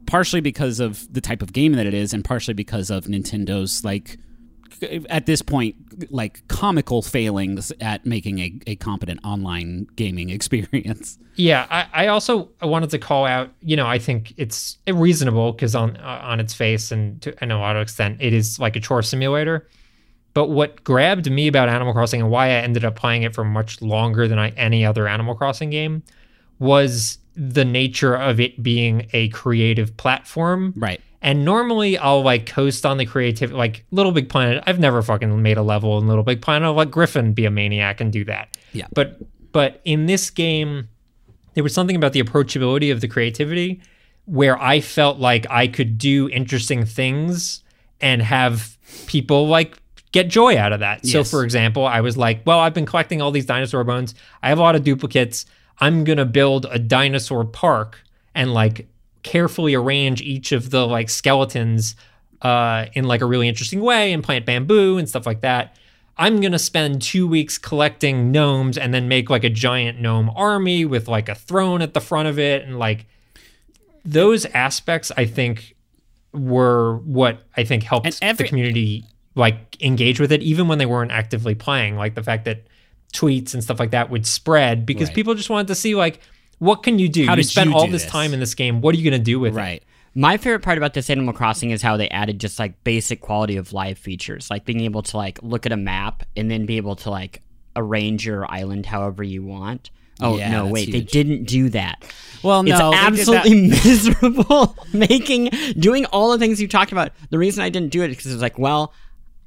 A: partially because of the type of game that it is and partially because of Nintendo's like at this point like comical failings at making a, a competent online gaming *laughs* experience
B: Yeah, I, I also wanted to call out. You know, I think it's reasonable because on on its face and to and a lot of extent, it is like a chore simulator. But what grabbed me about Animal Crossing and why I ended up playing it for much longer than I, any other Animal Crossing game was the nature of it being a creative platform.
A: right
B: And normally I'll like coast on the creativity, like Little Big Planet. I've never fucking made a level in Little Big Planet. I'll let Griffin be a maniac and do that.
A: Yeah.
B: But but in this game, there was something about the approachability of the creativity where I felt like I could do interesting things and have people like get joy out of that. So for example, I was like, well, I've been collecting all these dinosaur bones. I have a lot of duplicates. I'm going to build a dinosaur park and like carefully arrange each of the like skeletons uh, in like a really interesting way and plant bamboo and stuff like that. I'm gonna spend two weeks collecting gnomes and then make like a giant gnome army with like a throne at the front of it and like those aspects I think were what I think helped
A: every-
B: the community like engage with it even when they weren't actively playing. Like the fact that tweets and stuff like that would spread because
A: Right.
B: people just wanted to see like what can you do?
A: How
B: you spend all this
A: this?
B: time in this game. What are you going to do with it?
A: Right.
C: My favorite part about this Animal Crossing is how they added just like basic quality of life features, like being able to like look at a map and then be able to like arrange your island however you want. Oh
A: Yeah,
C: no, wait, they didn't do that.
A: Well, no,
C: it's
A: they did that-
C: absolutely *laughs* miserable *laughs* making doing all the things you talked about. The reason I didn't do it is because it's like, well,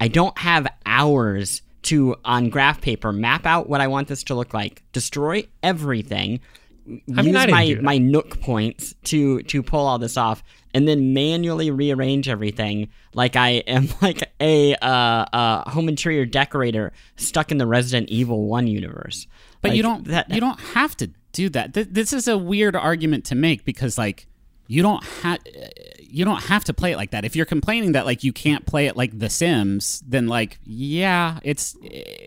C: I don't have hours to on graph paper map out what I want this to look like, destroy everything,
B: I mean,
C: use my my nook points to to pull all this off, and then manually rearrange everything like I am *laughs* like a uh, uh, home interior decorator stuck in the Resident Evil One universe.
A: But
C: Like,
A: you don't
C: that
A: you don't have to do that. Th- this is a weird argument to make because like you don't have you don't have to play it like that. If you're complaining that like you can't play it like The Sims, then like yeah, it's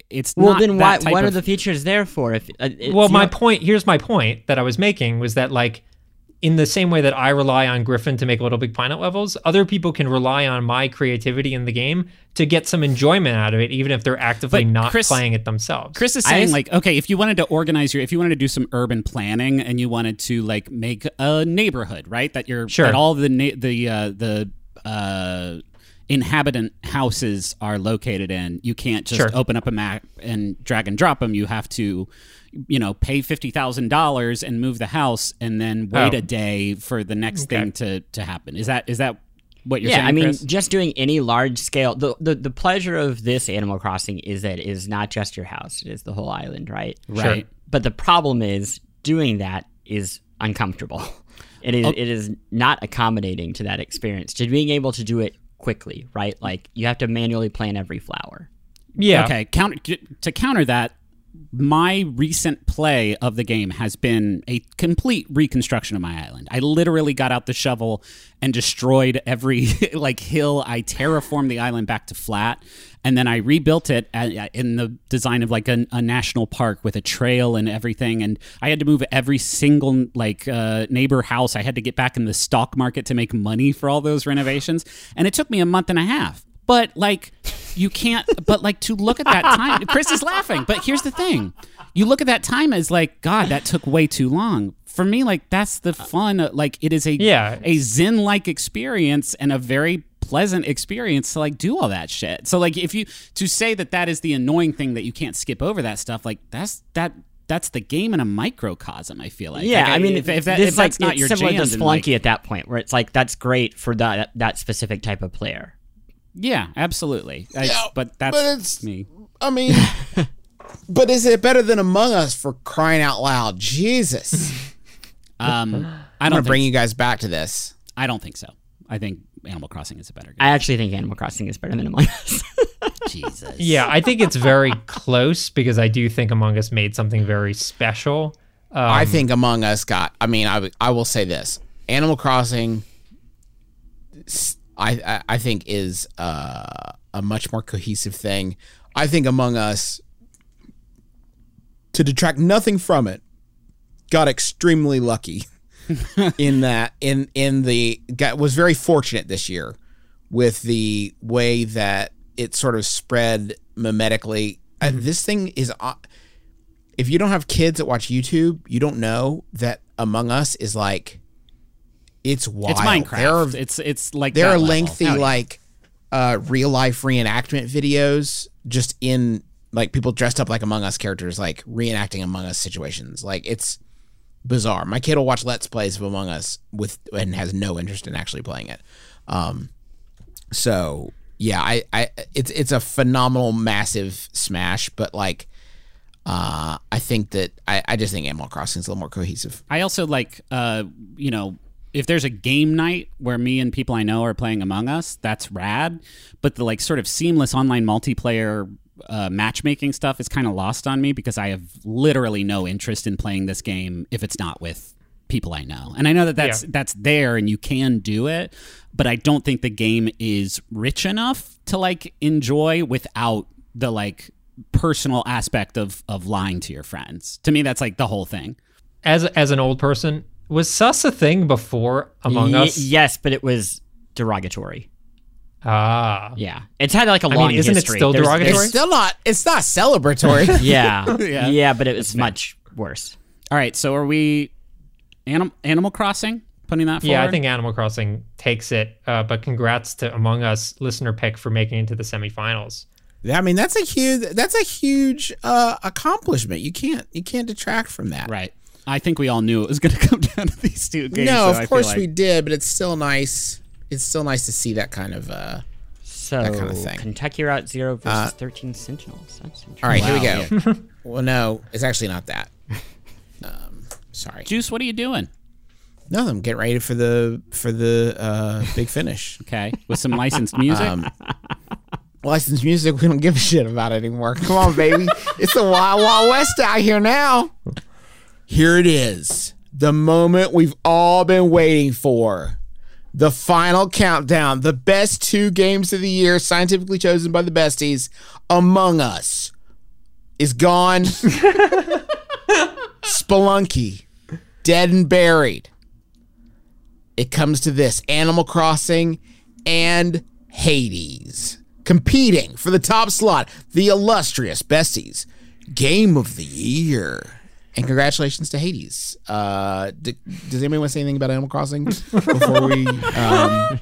A: it's
C: well
A: not
C: then why
A: that type
C: what are the features there for? If uh, it's,
B: Well, my
C: know-
B: point here's my point that I was making was that like in the same way that I rely on Griffin to make Little Big Planet levels, other people can rely on my creativity in the game to get some enjoyment out of it, even if they're actively
A: But
B: not
A: Chris-
B: playing it themselves.
A: Chris is saying
C: just-
A: like, okay, if you wanted to organize your, if you wanted to do some urban planning and you wanted to like make a neighborhood, right? That you're
B: Sure.
A: that all the na- the uh, the uh, inhabitant houses are located in. You can't just
B: Sure.
A: open up a map and drag and drop them. You have to, you know, pay fifty thousand dollars and move the house, and then wait
B: Oh.
A: a day for the next
B: Okay.
A: thing to to happen. Is that is that what you're
C: yeah,
A: saying?
C: I mean,
A: Chris?
C: just doing any large scale. The, the the pleasure of this Animal Crossing is that it is not just your house; it is the whole island, right?
A: right.
C: But the problem is doing that is uncomfortable. *laughs* It is oh. it is not accommodating to that experience. To being able to do it quickly, right? Like you have to manually plant every flower.
B: yeah.
A: Okay, counter to counter that, my recent play of the game has been a complete reconstruction of my island. I literally got out the shovel and destroyed every *laughs* like hill. I terraformed the island back to flat, and then I rebuilt it at, in the design of like a, a national park with a trail and everything. And I had to move every single like uh, neighbor house. I had to get back in the stock market to make money for all those renovations, and it took me a month and a half. But like, you can't. But like to look at that time, *laughs* Chris is laughing. But here's the thing: you look at that time as like, God, that took way too long. For me, like that's the fun. uh, Like it is a
B: Yeah.
A: a zen like experience and a very pleasant experience to like do all that shit. So like if you to say that that is the annoying thing that you can't skip over that stuff, like that's that. That's the game in a microcosm. I feel like.
C: Yeah,
A: Like,
C: I mean,
A: if, if, that, if that's
C: like,
A: not
C: it's
A: your
C: similar
A: jam,
C: to
A: then,
C: Spelunky
A: like-
C: at that point, where it's like that's great for that that specific type of player.
A: Yeah, absolutely. I-
D: Yeah,
A: but that's
D: but it's-
A: me.
D: I mean, *laughs* but is it better than Among Us for crying out loud? Jesus. *laughs*
A: Um, I
D: I'm
A: don't
D: going to bring you guys back to this.
A: I don't think so. I think Animal Crossing is a better game.
C: I actually think Animal Crossing is better than Among Us. *laughs*
A: Jesus.
B: Yeah, I think it's very close because I do think Among Us made something very special. Um,
D: I think Among Us got. I mean, I I will say this: Animal Crossing, s- I I, I think is uh, a much more cohesive thing. I think Among Us, to detract nothing from it, got extremely lucky *laughs* in that in in the got was very fortunate this year with the way that it sort of spread mimetically. Uh, this thing is. Uh, if you don't have kids that watch YouTube, you don't know that Among Us is like it's wild.
A: It's Minecraft.
D: There are,
A: it's it's like
D: there are lengthy
A: yeah.
D: like uh real life reenactment videos just in like people dressed up like Among Us characters like reenacting Among Us situations. Like it's bizarre. My kid will watch Let's Plays of Among Us with and has no interest in actually playing it. Um so yeah, I, I it's it's a phenomenal massive smash, but like uh, I think that I, I just think Animal Crossing is a little more cohesive.
A: I also like, uh, you know, if there's a game night where me and people I know are playing Among Us, that's rad. But the like sort of seamless online multiplayer uh, matchmaking stuff is kind of lost on me because I have literally no interest in playing this game if it's not with people I know. And I know that that's
B: Yeah.
A: that's there and you can do it, but I don't think the game is rich enough to like enjoy without the like personal aspect of of lying to your friends. To me that's like the whole thing.
B: as as an old person, was sus a thing before Among
C: Ye-
B: Us?
C: Yes, but it was derogatory.
B: Ah.
C: Yeah, it's had like a
B: I
C: long
B: mean, isn't it still
C: There's-
B: derogatory?
D: It's still not. It's not celebratory. *laughs*
C: Yeah, *laughs*
A: Yeah.
C: yeah, but it was much worse.
A: All right, so are we Anim- Animal Crossing putting that forward?
B: Yeah, I think Animal Crossing takes it. Uh, but congrats to Among Us listener pick for making it to the semifinals.
D: Yeah, I mean, that's a huge. That's a huge uh, accomplishment. You can't. You can't detract from that.
A: Right. I think we all knew it was going *laughs* to come down to these two games.
D: No,
A: so
D: of course
A: like-
D: we did, but it's still nice. It's still nice to see that kind of. Uh,
C: So
D: kind of thing.
C: Kentucky Route Zero versus Thirteen Sentinels. That's interesting.
D: all right,
A: Wow,
D: here we go. *laughs* well, no, it's actually not that. Um, sorry.
A: Juice, what are you doing?
D: No, I'm getting ready for the for the uh, big finish. *laughs*
A: Okay, with some licensed music.
D: Um, licensed music, we don't give a shit about anymore. Come on, baby. it's the Wild Wild West out here now. Here it is. The moment we've all been waiting for. The final countdown. The best two games of the year, scientifically chosen by the besties. Among Us is gone. *laughs* Spelunky, dead and buried. It comes to this Animal Crossing and Hades competing for the top slot, the illustrious besties game of the year. And congratulations to Hades. Uh, d- does anybody want to say anything about Animal Crossing before we um,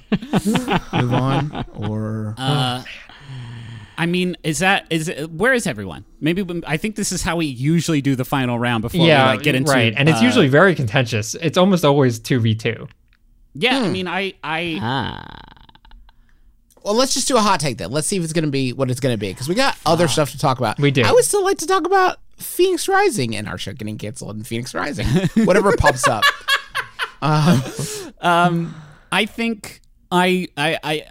D: move on? Or
A: I mean, is that is it, where is everyone? Maybe when- I think this is how we usually do the final round before
B: yeah,
A: we like get into
B: right. And it's
A: uh,
B: usually very contentious. It's almost always two v two.
A: yeah.
D: Hmm.
A: I mean, I I
C: Ah,
D: well, let's just do a hot take then. Let's see if it's going to be what it's going to be because we got other stuff to talk about.
B: We do.
D: I would still like to talk about Fenyx Rising and our show getting canceled and Fenyx Rising, *laughs* whatever pops up.
A: Um, I think I, I, I,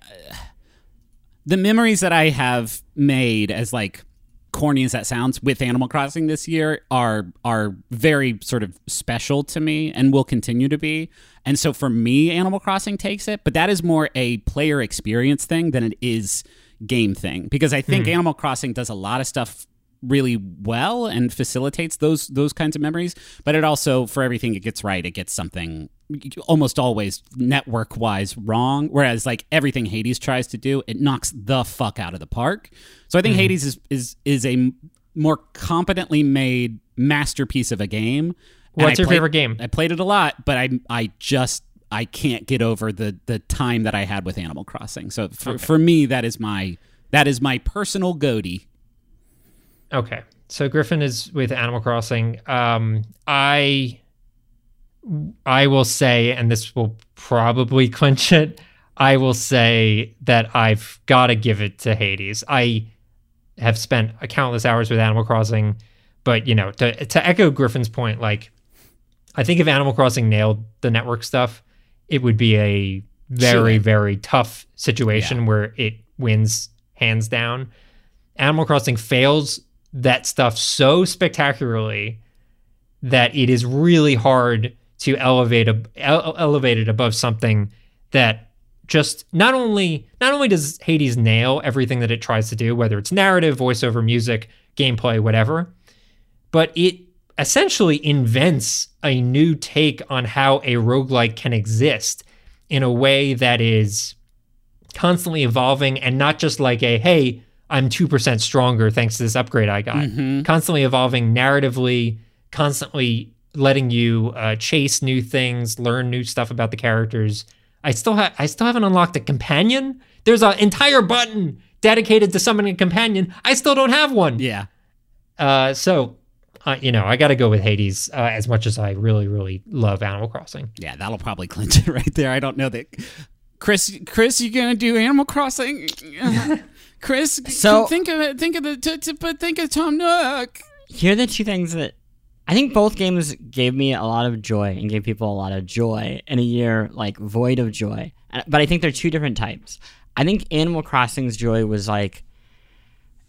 A: the memories that I have made as like corny as that sounds with Animal Crossing this year are are very sort of special to me and will continue to be. And so for me, Animal Crossing takes it, but that is more a player experience thing than it is game thing because I think Animal Crossing does a lot of stuff really well and facilitates those those kinds of memories but it also for everything it gets right. It gets something almost always network wise wrong whereas like everything hades tries to do it knocks the fuck out of the park. So i think mm-hmm. hades is is is a more competently made masterpiece of a game.
B: What's your
A: played-
B: favorite game?
A: i played it a lot but i i just i can't get over the the time that i had with animal crossing. So for, for me that is my that is my personal GOTY
B: Okay. So Griffin is with Animal Crossing. Um, I I will say, and this will probably *laughs* clinch it. I will say that I've got to give it to Hades. I have spent countless hours with Animal Crossing, but you know, to to echo Griffin's point, like I think if Animal Crossing nailed the network stuff, it would be a very very tough situation where it wins hands down. Animal Crossing fails that stuff so spectacularly that it is really hard to elevate ele- elevate it above something that just not only not only does Hades nail everything that it tries to do, whether it's narrative, voiceover, music, gameplay, whatever, but it essentially invents a new take on how a roguelike can exist in a way that is constantly evolving and not just like a hey i'm 2% stronger thanks to this upgrade i got. Constantly evolving narratively constantly letting you uh, chase new things learn new stuff about the characters. I still have i still haven't unlocked a companion. There's an entire button dedicated to summoning a companion. I still don't have one.
A: Yeah.
B: Uh, so uh, you know i gotta go with hades uh, as much as i really really love animal crossing.
A: Yeah, that'll probably *laughs* clinch it right there. I don't know that. Chris, Chris, you gonna do Animal Crossing? *laughs* Chris,
C: So-
A: think of it. Think of the. T- t- but think of Tom Nook.
C: here are the two things that I think both games gave me a lot of joy and gave people a lot of joy in a year like void of joy. But I think they're two different types. I think Animal Crossing's joy was like,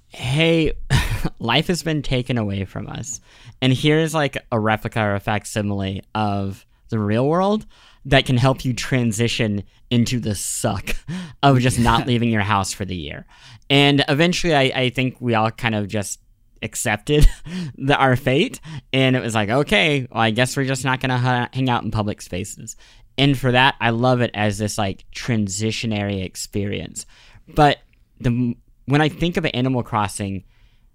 C: hey, *laughs* life has been taken away from us. And here's like a replica or a facsimile of the real world that can help you transition into the suck of just not leaving your house for the year. And eventually, I, I think we all kind of just accepted *laughs* the, our fate. And it was like, okay, well, I guess we're just not going to ha- hang out in public spaces. and for that, I love it as this like transitionary experience. But the when I think of Animal Crossing,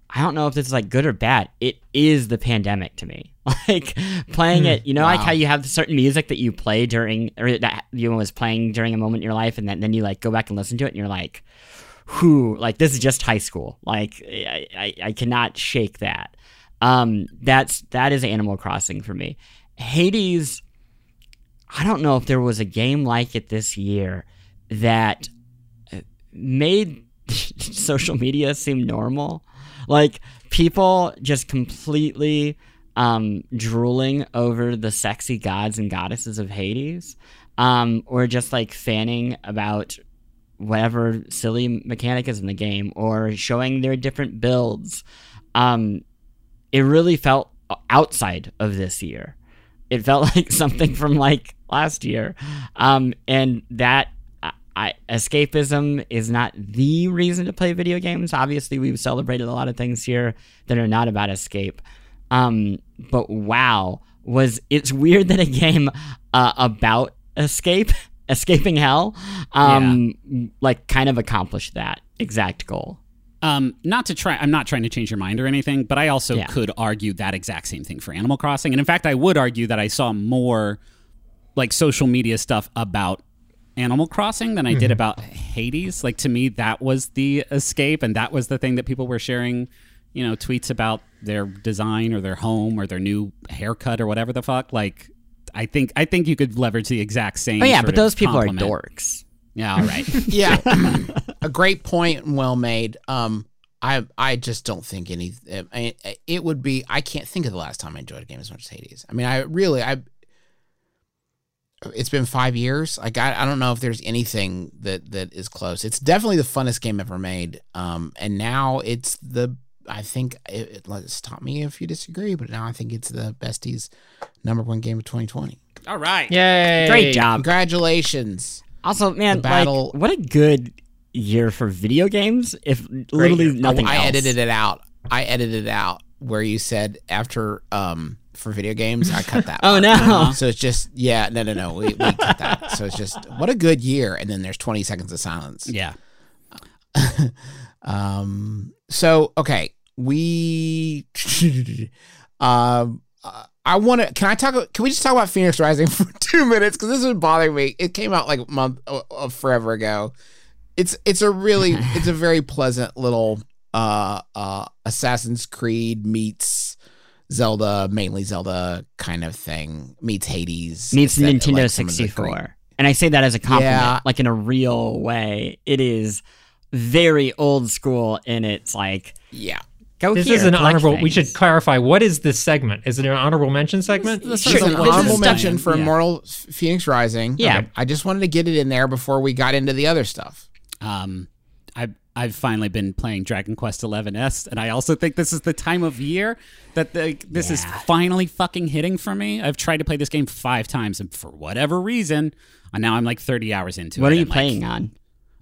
C: I don't know if this is like good or bad. It is the pandemic to me. *laughs* Like playing it, you know, like how you have certain music that you play during, or that you was playing during a moment in your life, and then, then you like go back and listen to it, and you're like, whew, like this is just high school. Like I, I, I cannot shake that. Um, that's that is Animal Crossing for me. Hades, I don't know if there was a game like it this year that uh, made *laughs* social media seem normal. Like people just completely um, drooling over the sexy gods and goddesses of Hades, um, or just like fanning about whatever silly mechanic is in the game, or showing their different builds. Um, it really felt outside of this year. It felt *laughs* like something from like last year, um, and that I, I, escapism is not the reason to play video games. Obviously, we've celebrated a lot of things here that are not about escape. Um, but wow, was it's weird that a game uh, about escape, *laughs* escaping hell, um, like kind of accomplished that exact goal.
A: Um, not to try, I'm not trying to change your mind or anything, but I also
C: Yeah.
A: could argue that exact same thing for Animal Crossing. And in fact, I would argue that I saw more like social media stuff about Animal Crossing than I did about Hades. Like to me, that was the escape, and that was the thing that people were sharing, you know, tweets about their design or their home or their new haircut or whatever the fuck. Like, I think I think you could leverage the exact same.
C: Oh yeah,
A: sort
C: but
A: of
C: those people
A: compliment.
C: are dorks.
A: Yeah, all right. *laughs*
D: Yeah, a great point and well made. Um, I I just don't think any. I, it would be. I can't think of the last time I enjoyed a game as much as Hades. I mean, I really I. It's been five years. Like I, I don't know if there's anything that that is close. It's definitely the funnest game ever made. Um, and now it's the. I think it, it, stop me if you disagree, but now I think it's the besties number one game of 2020.
A: all right.
B: Yay!
C: Great job.
D: Congratulations.
C: Also, man,
D: The battle-
C: like what a good year for video games. If literally
B: year.
C: nothing
D: I
C: else.
D: edited it out. I edited it out where you said after um for video games. I cut that. *laughs*
C: Oh,
D: part.
C: no. *laughs*
D: So it's just yeah, no, no, no. We, we cut that. So it's just what a good year, and then there's 20 seconds of silence.
A: Yeah. *laughs*
D: Um. So okay, we. *laughs* um. uh, I want to. Can I talk? Can we just talk about Fenyx Rising *laughs* for two minutes? Because this is bothering me. It came out like a month, uh, uh, forever ago. It's it's a really *laughs* it's a very pleasant little uh uh Assassin's Creed meets Zelda, mainly Zelda kind of thing meets Hades
C: meets Nintendo
D: like, some of the
C: 64. And I say that as a compliment,
D: Yeah.
C: like in a real way. It is very old school in its like
D: Yeah.
C: go
B: This
C: here,
B: is an
C: collect
B: honorable. We should clarify what is this segment? Is it an honorable mention segment?
A: This
D: It's
A: is
D: an
A: an honorable
D: honorable
A: mention.
D: mention for
A: Yeah.
D: Immortal Fenyx Rising.
C: Yeah.
D: Okay. I just wanted to get it in there before we got into the other stuff.
A: Um, I've I've finally been playing Dragon Quest XI S, and I also think this is the time of year that the, this is finally fucking hitting for me. I've tried to play this game five times, and for whatever reason, and now I'm like 30 hours into it.
C: What are you
A: and, like,
C: playing on?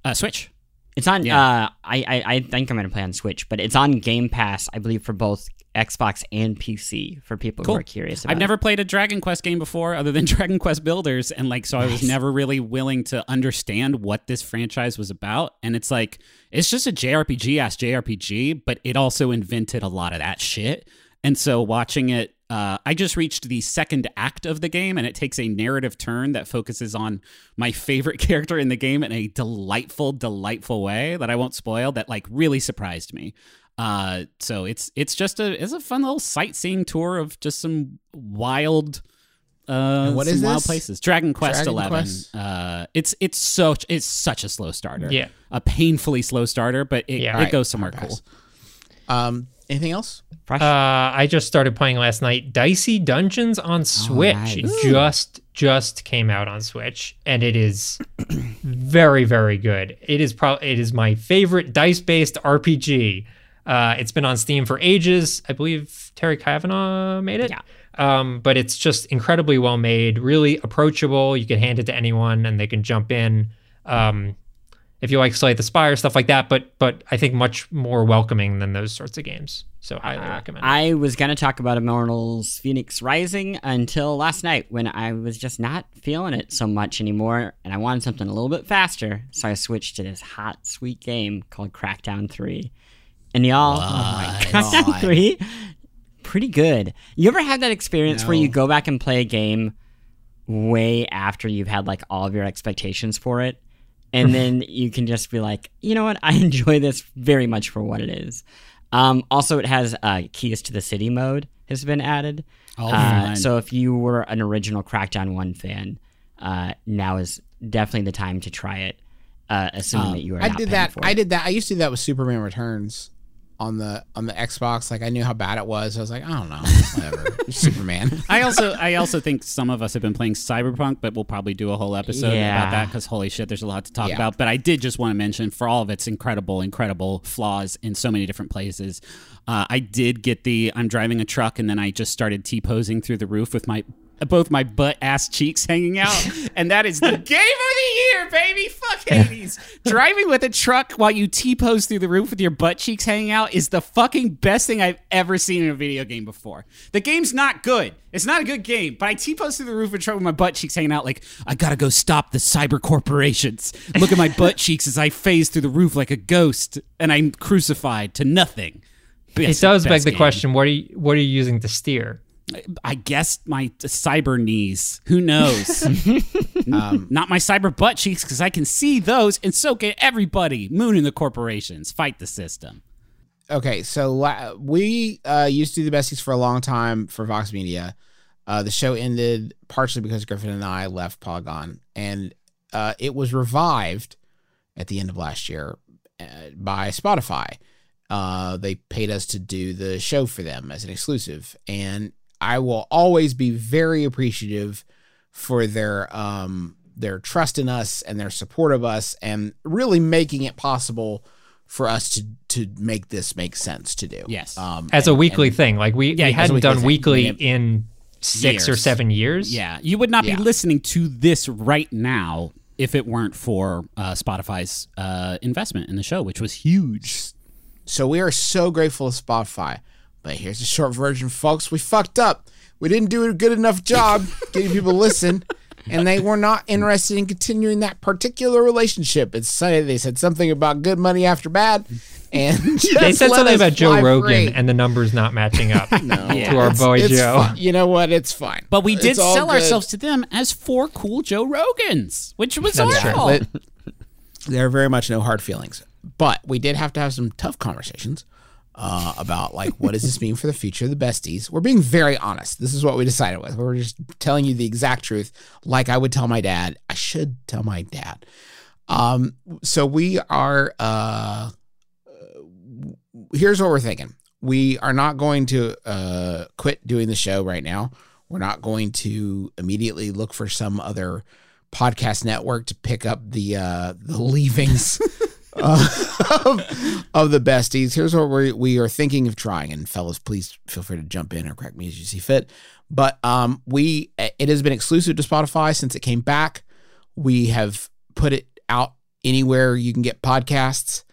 A: Uh, Switch.
C: It's on.
A: Yeah.
C: Uh, I, I I think I'm gonna play on Switch, but it's on Game Pass, I believe, for both Xbox and PC. For people
A: Cool.
C: who are curious about.
A: I've never played a Dragon Quest game before, other than *laughs* Dragon Quest Builders, and like, so I was never really willing to understand what this franchise was about. And it's like, it's just a JRPG ass JRPG, but it also invented a lot of that shit. And so watching it, uh, I just reached the second act of the game, and it takes a narrative turn that focuses on my favorite *laughs* character in the game in a delightful, delightful way that I won't spoil. That like really surprised me. Uh, so it's it's just a it's a fun little sightseeing tour of just some wild, uh,
D: And what
A: some
D: is
A: wild
D: this?
A: places. Dragon Quest
D: Dragon
A: Eleven.
D: Quest?
A: Uh, it's it's so it's such a slow starter.
B: Yeah.
A: a painfully slow starter, but it,
B: Yeah.
A: it
D: Right.
A: goes somewhere
D: Hard
A: cool.
D: Pass. Um. Anything else?
C: Fresh.
B: Uh, I just started playing last night. Dicey Dungeons on Switch.
C: nice.
B: It just just came out on Switch, and it is *clears throat* very very good. It is probably it is my favorite dice based RPG. Uh, it's been on Steam for ages. I believe Terry Cavanagh made it.
C: Yeah.
B: Um, but it's just incredibly well made, really approachable. You can hand it to anyone, and they can jump in. Um, if you like Slay the Spire stuff like that. But but I think much more welcoming than those sorts of games. So highly
C: Uh,
B: recommend.
C: I was gonna talk about Immortals Fenyx Rising until last night when I was just not feeling it so much anymore, and I wanted something a little bit faster, so I switched to this hot, sweet game called Crackdown Three. And y'all, oh my Crackdown
D: God.
C: Three, pretty good. You ever had that experience where you go back and play a game way after you've had like all of your expectations for it? *laughs* And then you can just be like, you know what? I *laughs* enjoy this very much for what it is. Um, also, it has uh, keys to the city mode has been added.
A: Oh,
C: Uh, so if you were an original Crackdown One fan, uh, now is definitely the time to try it. Uh, assuming that you are.
D: I
C: not
D: did that.
C: For
D: I did that. I used to do that with Superman Returns on the on the Xbox. Like I knew how bad it was. I was like, I don't know, *laughs* whatever. Superman. *laughs*
A: I also I also think some of us have been playing Cyberpunk, but we'll probably do a whole episode
C: Yeah.
A: about that because holy shit, there's a lot to talk
D: Yeah.
A: about. But I did just want to mention for all of its incredible, incredible flaws in so many different places, uh, I did get the I'm driving a truck and then I just started t posing through the roof with my both my butt ass cheeks hanging out, and that is the *laughs* game of the year, baby. Fuck Hades. Driving with a truck while you t pose through the roof with your butt cheeks hanging out is the fucking best thing I've ever seen in a video game before. The game's not good. It's not a good game, but I t pose through the roof of a truck with my butt cheeks hanging out, like I gotta go stop the cyber corporations. Look at my butt *laughs* cheeks as I phase through the roof like a ghost, and I'm crucified to nothing.
B: it
A: Best-
B: does beg the
A: game.
B: question: What are you what are you using to steer?
A: I guess my cyber knees. Who knows? *laughs*
D: Um,
A: Not my cyber butt cheeks because I can see those, and so can everybody. Moon and the corporations fight the system.
D: okay, so la- we uh, used to do the besties for a long time for Vox Media. Uh, the show ended partially because Griffin and I left Polygon, and uh, it was revived at the end of last year uh, by Spotify. Uh, they paid us to do the show for them as an exclusive, and I will always be very appreciative for their um, their trust in us and their support of us, and really making it possible for us to to make this make sense to do.
A: Yes.
D: um,
B: As a weekly
D: and-
B: thing, like we,
A: Yeah,
B: we hadn't
D: weekly
B: done weekly
A: Yeah.
B: in six or seven years.
A: Yeah, you would not
D: Yeah.
A: be listening to this right now if it weren't for uh, Spotify's uh, investment in the show, which was huge.
D: So we are so grateful to Spotify. But here's the short version, folks. We fucked up. We didn't do a good enough job *laughs* getting people to listen, and they were not interested in continuing that particular relationship. It's say they said something about good money after bad, and *laughs*
B: They said something about Joe Rogan and the numbers not matching up *laughs*
D: no,
B: to our boy Joe.
D: You know what? It's fine.
A: But we did sell
D: good.
A: ourselves to them as four cool Joe Rogans, which was
B: That's
A: our
B: true.
D: there are very much no hard feelings. But we did have to have some tough conversations uh, about like what does this mean for the future of the besties. We're being very honest. This is what we decided with. We're just telling you the exact truth, like I would tell my dad. I should tell my dad. Um, so we are. Uh, here's what we're thinking. We are not going to uh, quit doing the show right now. We're not going to immediately look for some other podcast network to pick up the uh, the leavings *laughs* of, of the besties. Here's what we we are thinking of trying, and fellas, please feel free to jump in or correct me as you see fit. But um, we it has been exclusive to Spotify since it came back. We have put it out anywhere you can get podcasts,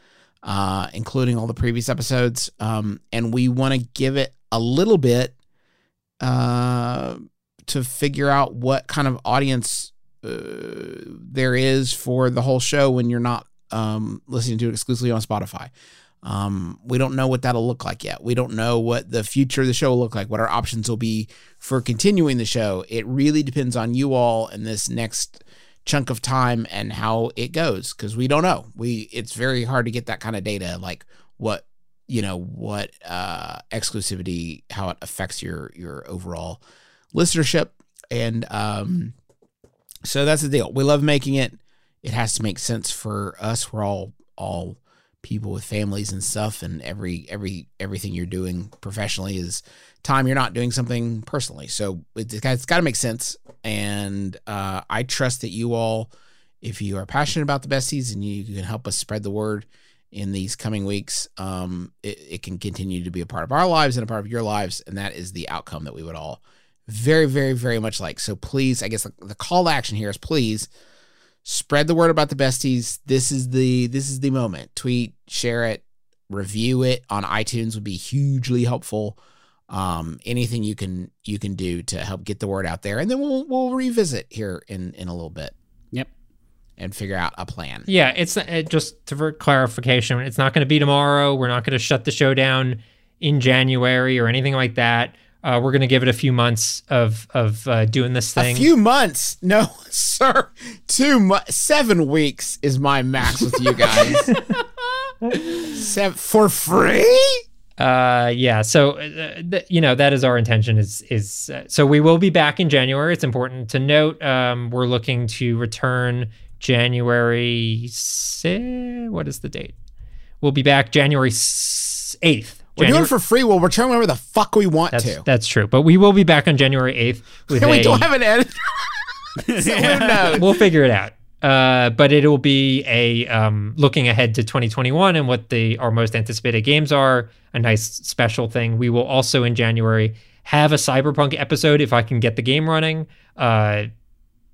D: uh, including all the previous episodes. Um, and we want to give it a little bit uh, to figure out what kind of audience uh, there is for the whole show when you're not um, listening to it exclusively on Spotify. Um, we don't know what that'll look like yet. We don't know what the future of the show will look like, what our options will be for continuing the show. It really depends on you all in this next chunk of time and how it goes because we don't know. We it's very hard to get that kind of data, like what you know what uh, exclusivity, how it affects your your overall listenership, and um, so that's the deal. We love making it. It has to make sense for us. We're all all people with families and stuff, and every every everything you're doing professionally is time you're not doing something personally. So it's, it's got to make sense. And uh, I trust that you all, if you are passionate about the besties and you can help us spread the word in these coming weeks, um, it, it can continue to be a part of our lives and a part of your lives. And that is the outcome that we would all very, very, very much like. So please, I guess the, the call to action here is please Spread the word about the besties. This is the this is the moment. Tweet, share it, review it on iTunes would be hugely helpful. Um, anything you can you can do to help get the word out there, and then we'll we'll revisit here in in a little bit
A: Yep.
D: and figure out a plan.
B: Yeah, it's uh, just for clarification, it's not going to be tomorrow. We're not going to shut the show down in January or anything like that. Uh, we're going to give it a few months of of uh, doing this thing.
D: A few months? No, *laughs* sir. Two mu- seven weeks is my max with you guys. *laughs* Seven for free?
B: Uh, yeah. So, uh, th- you know, that is our intention. Is is uh, so we will be back in January. It's important to note. Um, we're looking to return January. si- What is the date? We'll be back January eighth.
D: We're doing it for free. We'll return whenever the fuck we want
B: That's
D: to.
B: that's true. But we will be back on January eighth with
D: And *laughs* we
B: a-
D: don't have an edit. *laughs* so who *laughs* knows?
B: we'll figure it out. Uh, but it will be a um, looking ahead to 2021 and what the our most anticipated games are. A nice special thing. We will also in January have a cyberpunk episode if I can get the game running. Uh,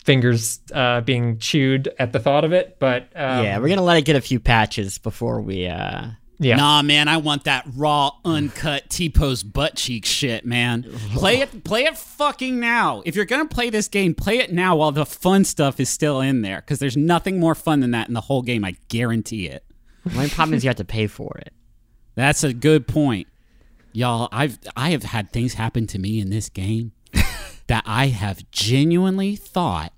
B: fingers uh, being chewed at the thought of it, but um,
C: yeah, we're gonna let it get a few patches before we. uh
B: yeah.
A: Nah, man, I want that raw, uncut T-pose butt cheek shit, man. Play it, play it fucking now. If you're gonna play this game, play it now while the fun stuff is still in there, because there's nothing more fun than that in the whole game. I guarantee it.
C: The only problem is you have to pay for it.
A: That's a good point, y'all. I've I have had things happen to me in this game *laughs* that I have genuinely thought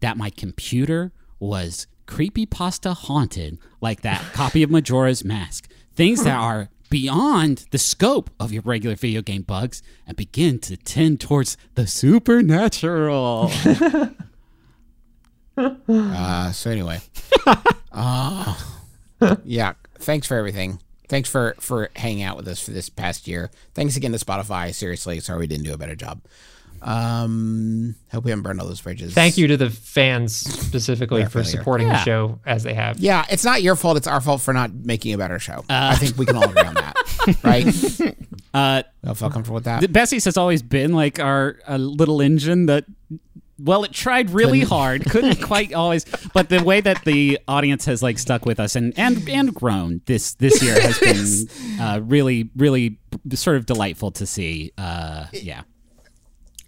A: that my computer was creepy pasta haunted, like that copy of Majora's Mask. Things that are beyond the scope of your regular video game bugs and begin to tend towards the supernatural. *laughs*
D: Uh, so anyway, *laughs* uh, yeah. Thanks for everything. Thanks for for hanging out with us for this past year. Thanks again to Spotify. Seriously, sorry we didn't do a better job. Um, hope we haven't burned all those bridges.
B: Thank you to the fans specifically for
D: failure.
B: supporting the
A: Yeah.
B: show as they have.
D: Yeah, it's not your fault. It's our fault for not making a better show. I think we can all agree on that, *laughs* right?
A: uh,
D: I feel comfortable with that.
A: Besties has always been like our a little engine that well it tried really hard couldn't quite always but the way that the audience has like stuck with us and and and grown this this year has *laughs* been uh, really really sort of delightful to see uh yeah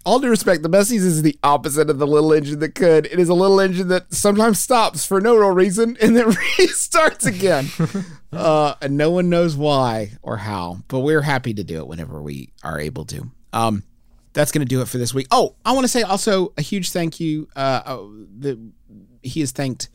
D: all due respect, the Besties is the opposite of the little engine that could. It is a little engine that sometimes stops for no real reason *laughs* and then *laughs* restarts again. *laughs* uh, and no one knows why or how, but we're happy to do it whenever we are able to. Um, that's going to do it for this week. Oh, I want to say also a huge thank you. Uh, uh, the, he is thanked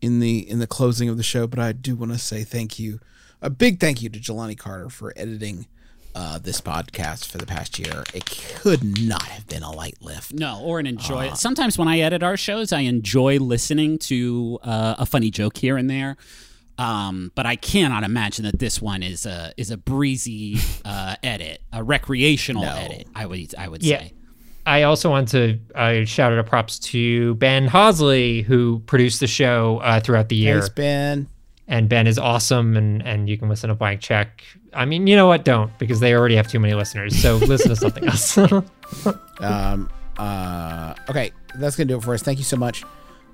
D: in the in the closing of the show, but I do want to say thank you, a big thank you to Jelani Carter for editing uh, this podcast for the past year. It could not have been a light lift.
A: no or an enjoy it sometimes when i edit our shows i enjoy listening to uh, a funny joke here and there um, but I cannot imagine that this one is a is a breezy uh, edit, a recreational
D: No.
A: edit. I would I would
B: Yeah.
A: say.
B: I also want to uh, shout out a props to Ben Hosley, who produced the show uh, throughout the year.
D: Thanks, Ben.
B: And Ben is awesome, and, and you can listen to Blank Check. I mean, you know what? Don't, because they already have too many listeners. So *laughs* listen to something else. *laughs*
D: Um, uh, okay, that's gonna do it for us. Thank you so much,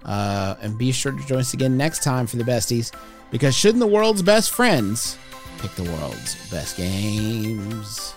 D: uh, and be sure to join us again next time for the besties. Because shouldn't the world's best friends pick the world's best games?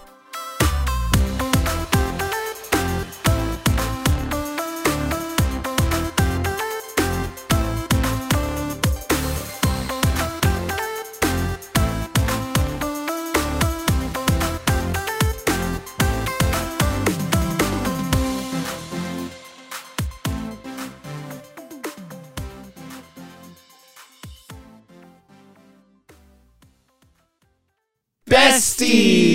D: Besties.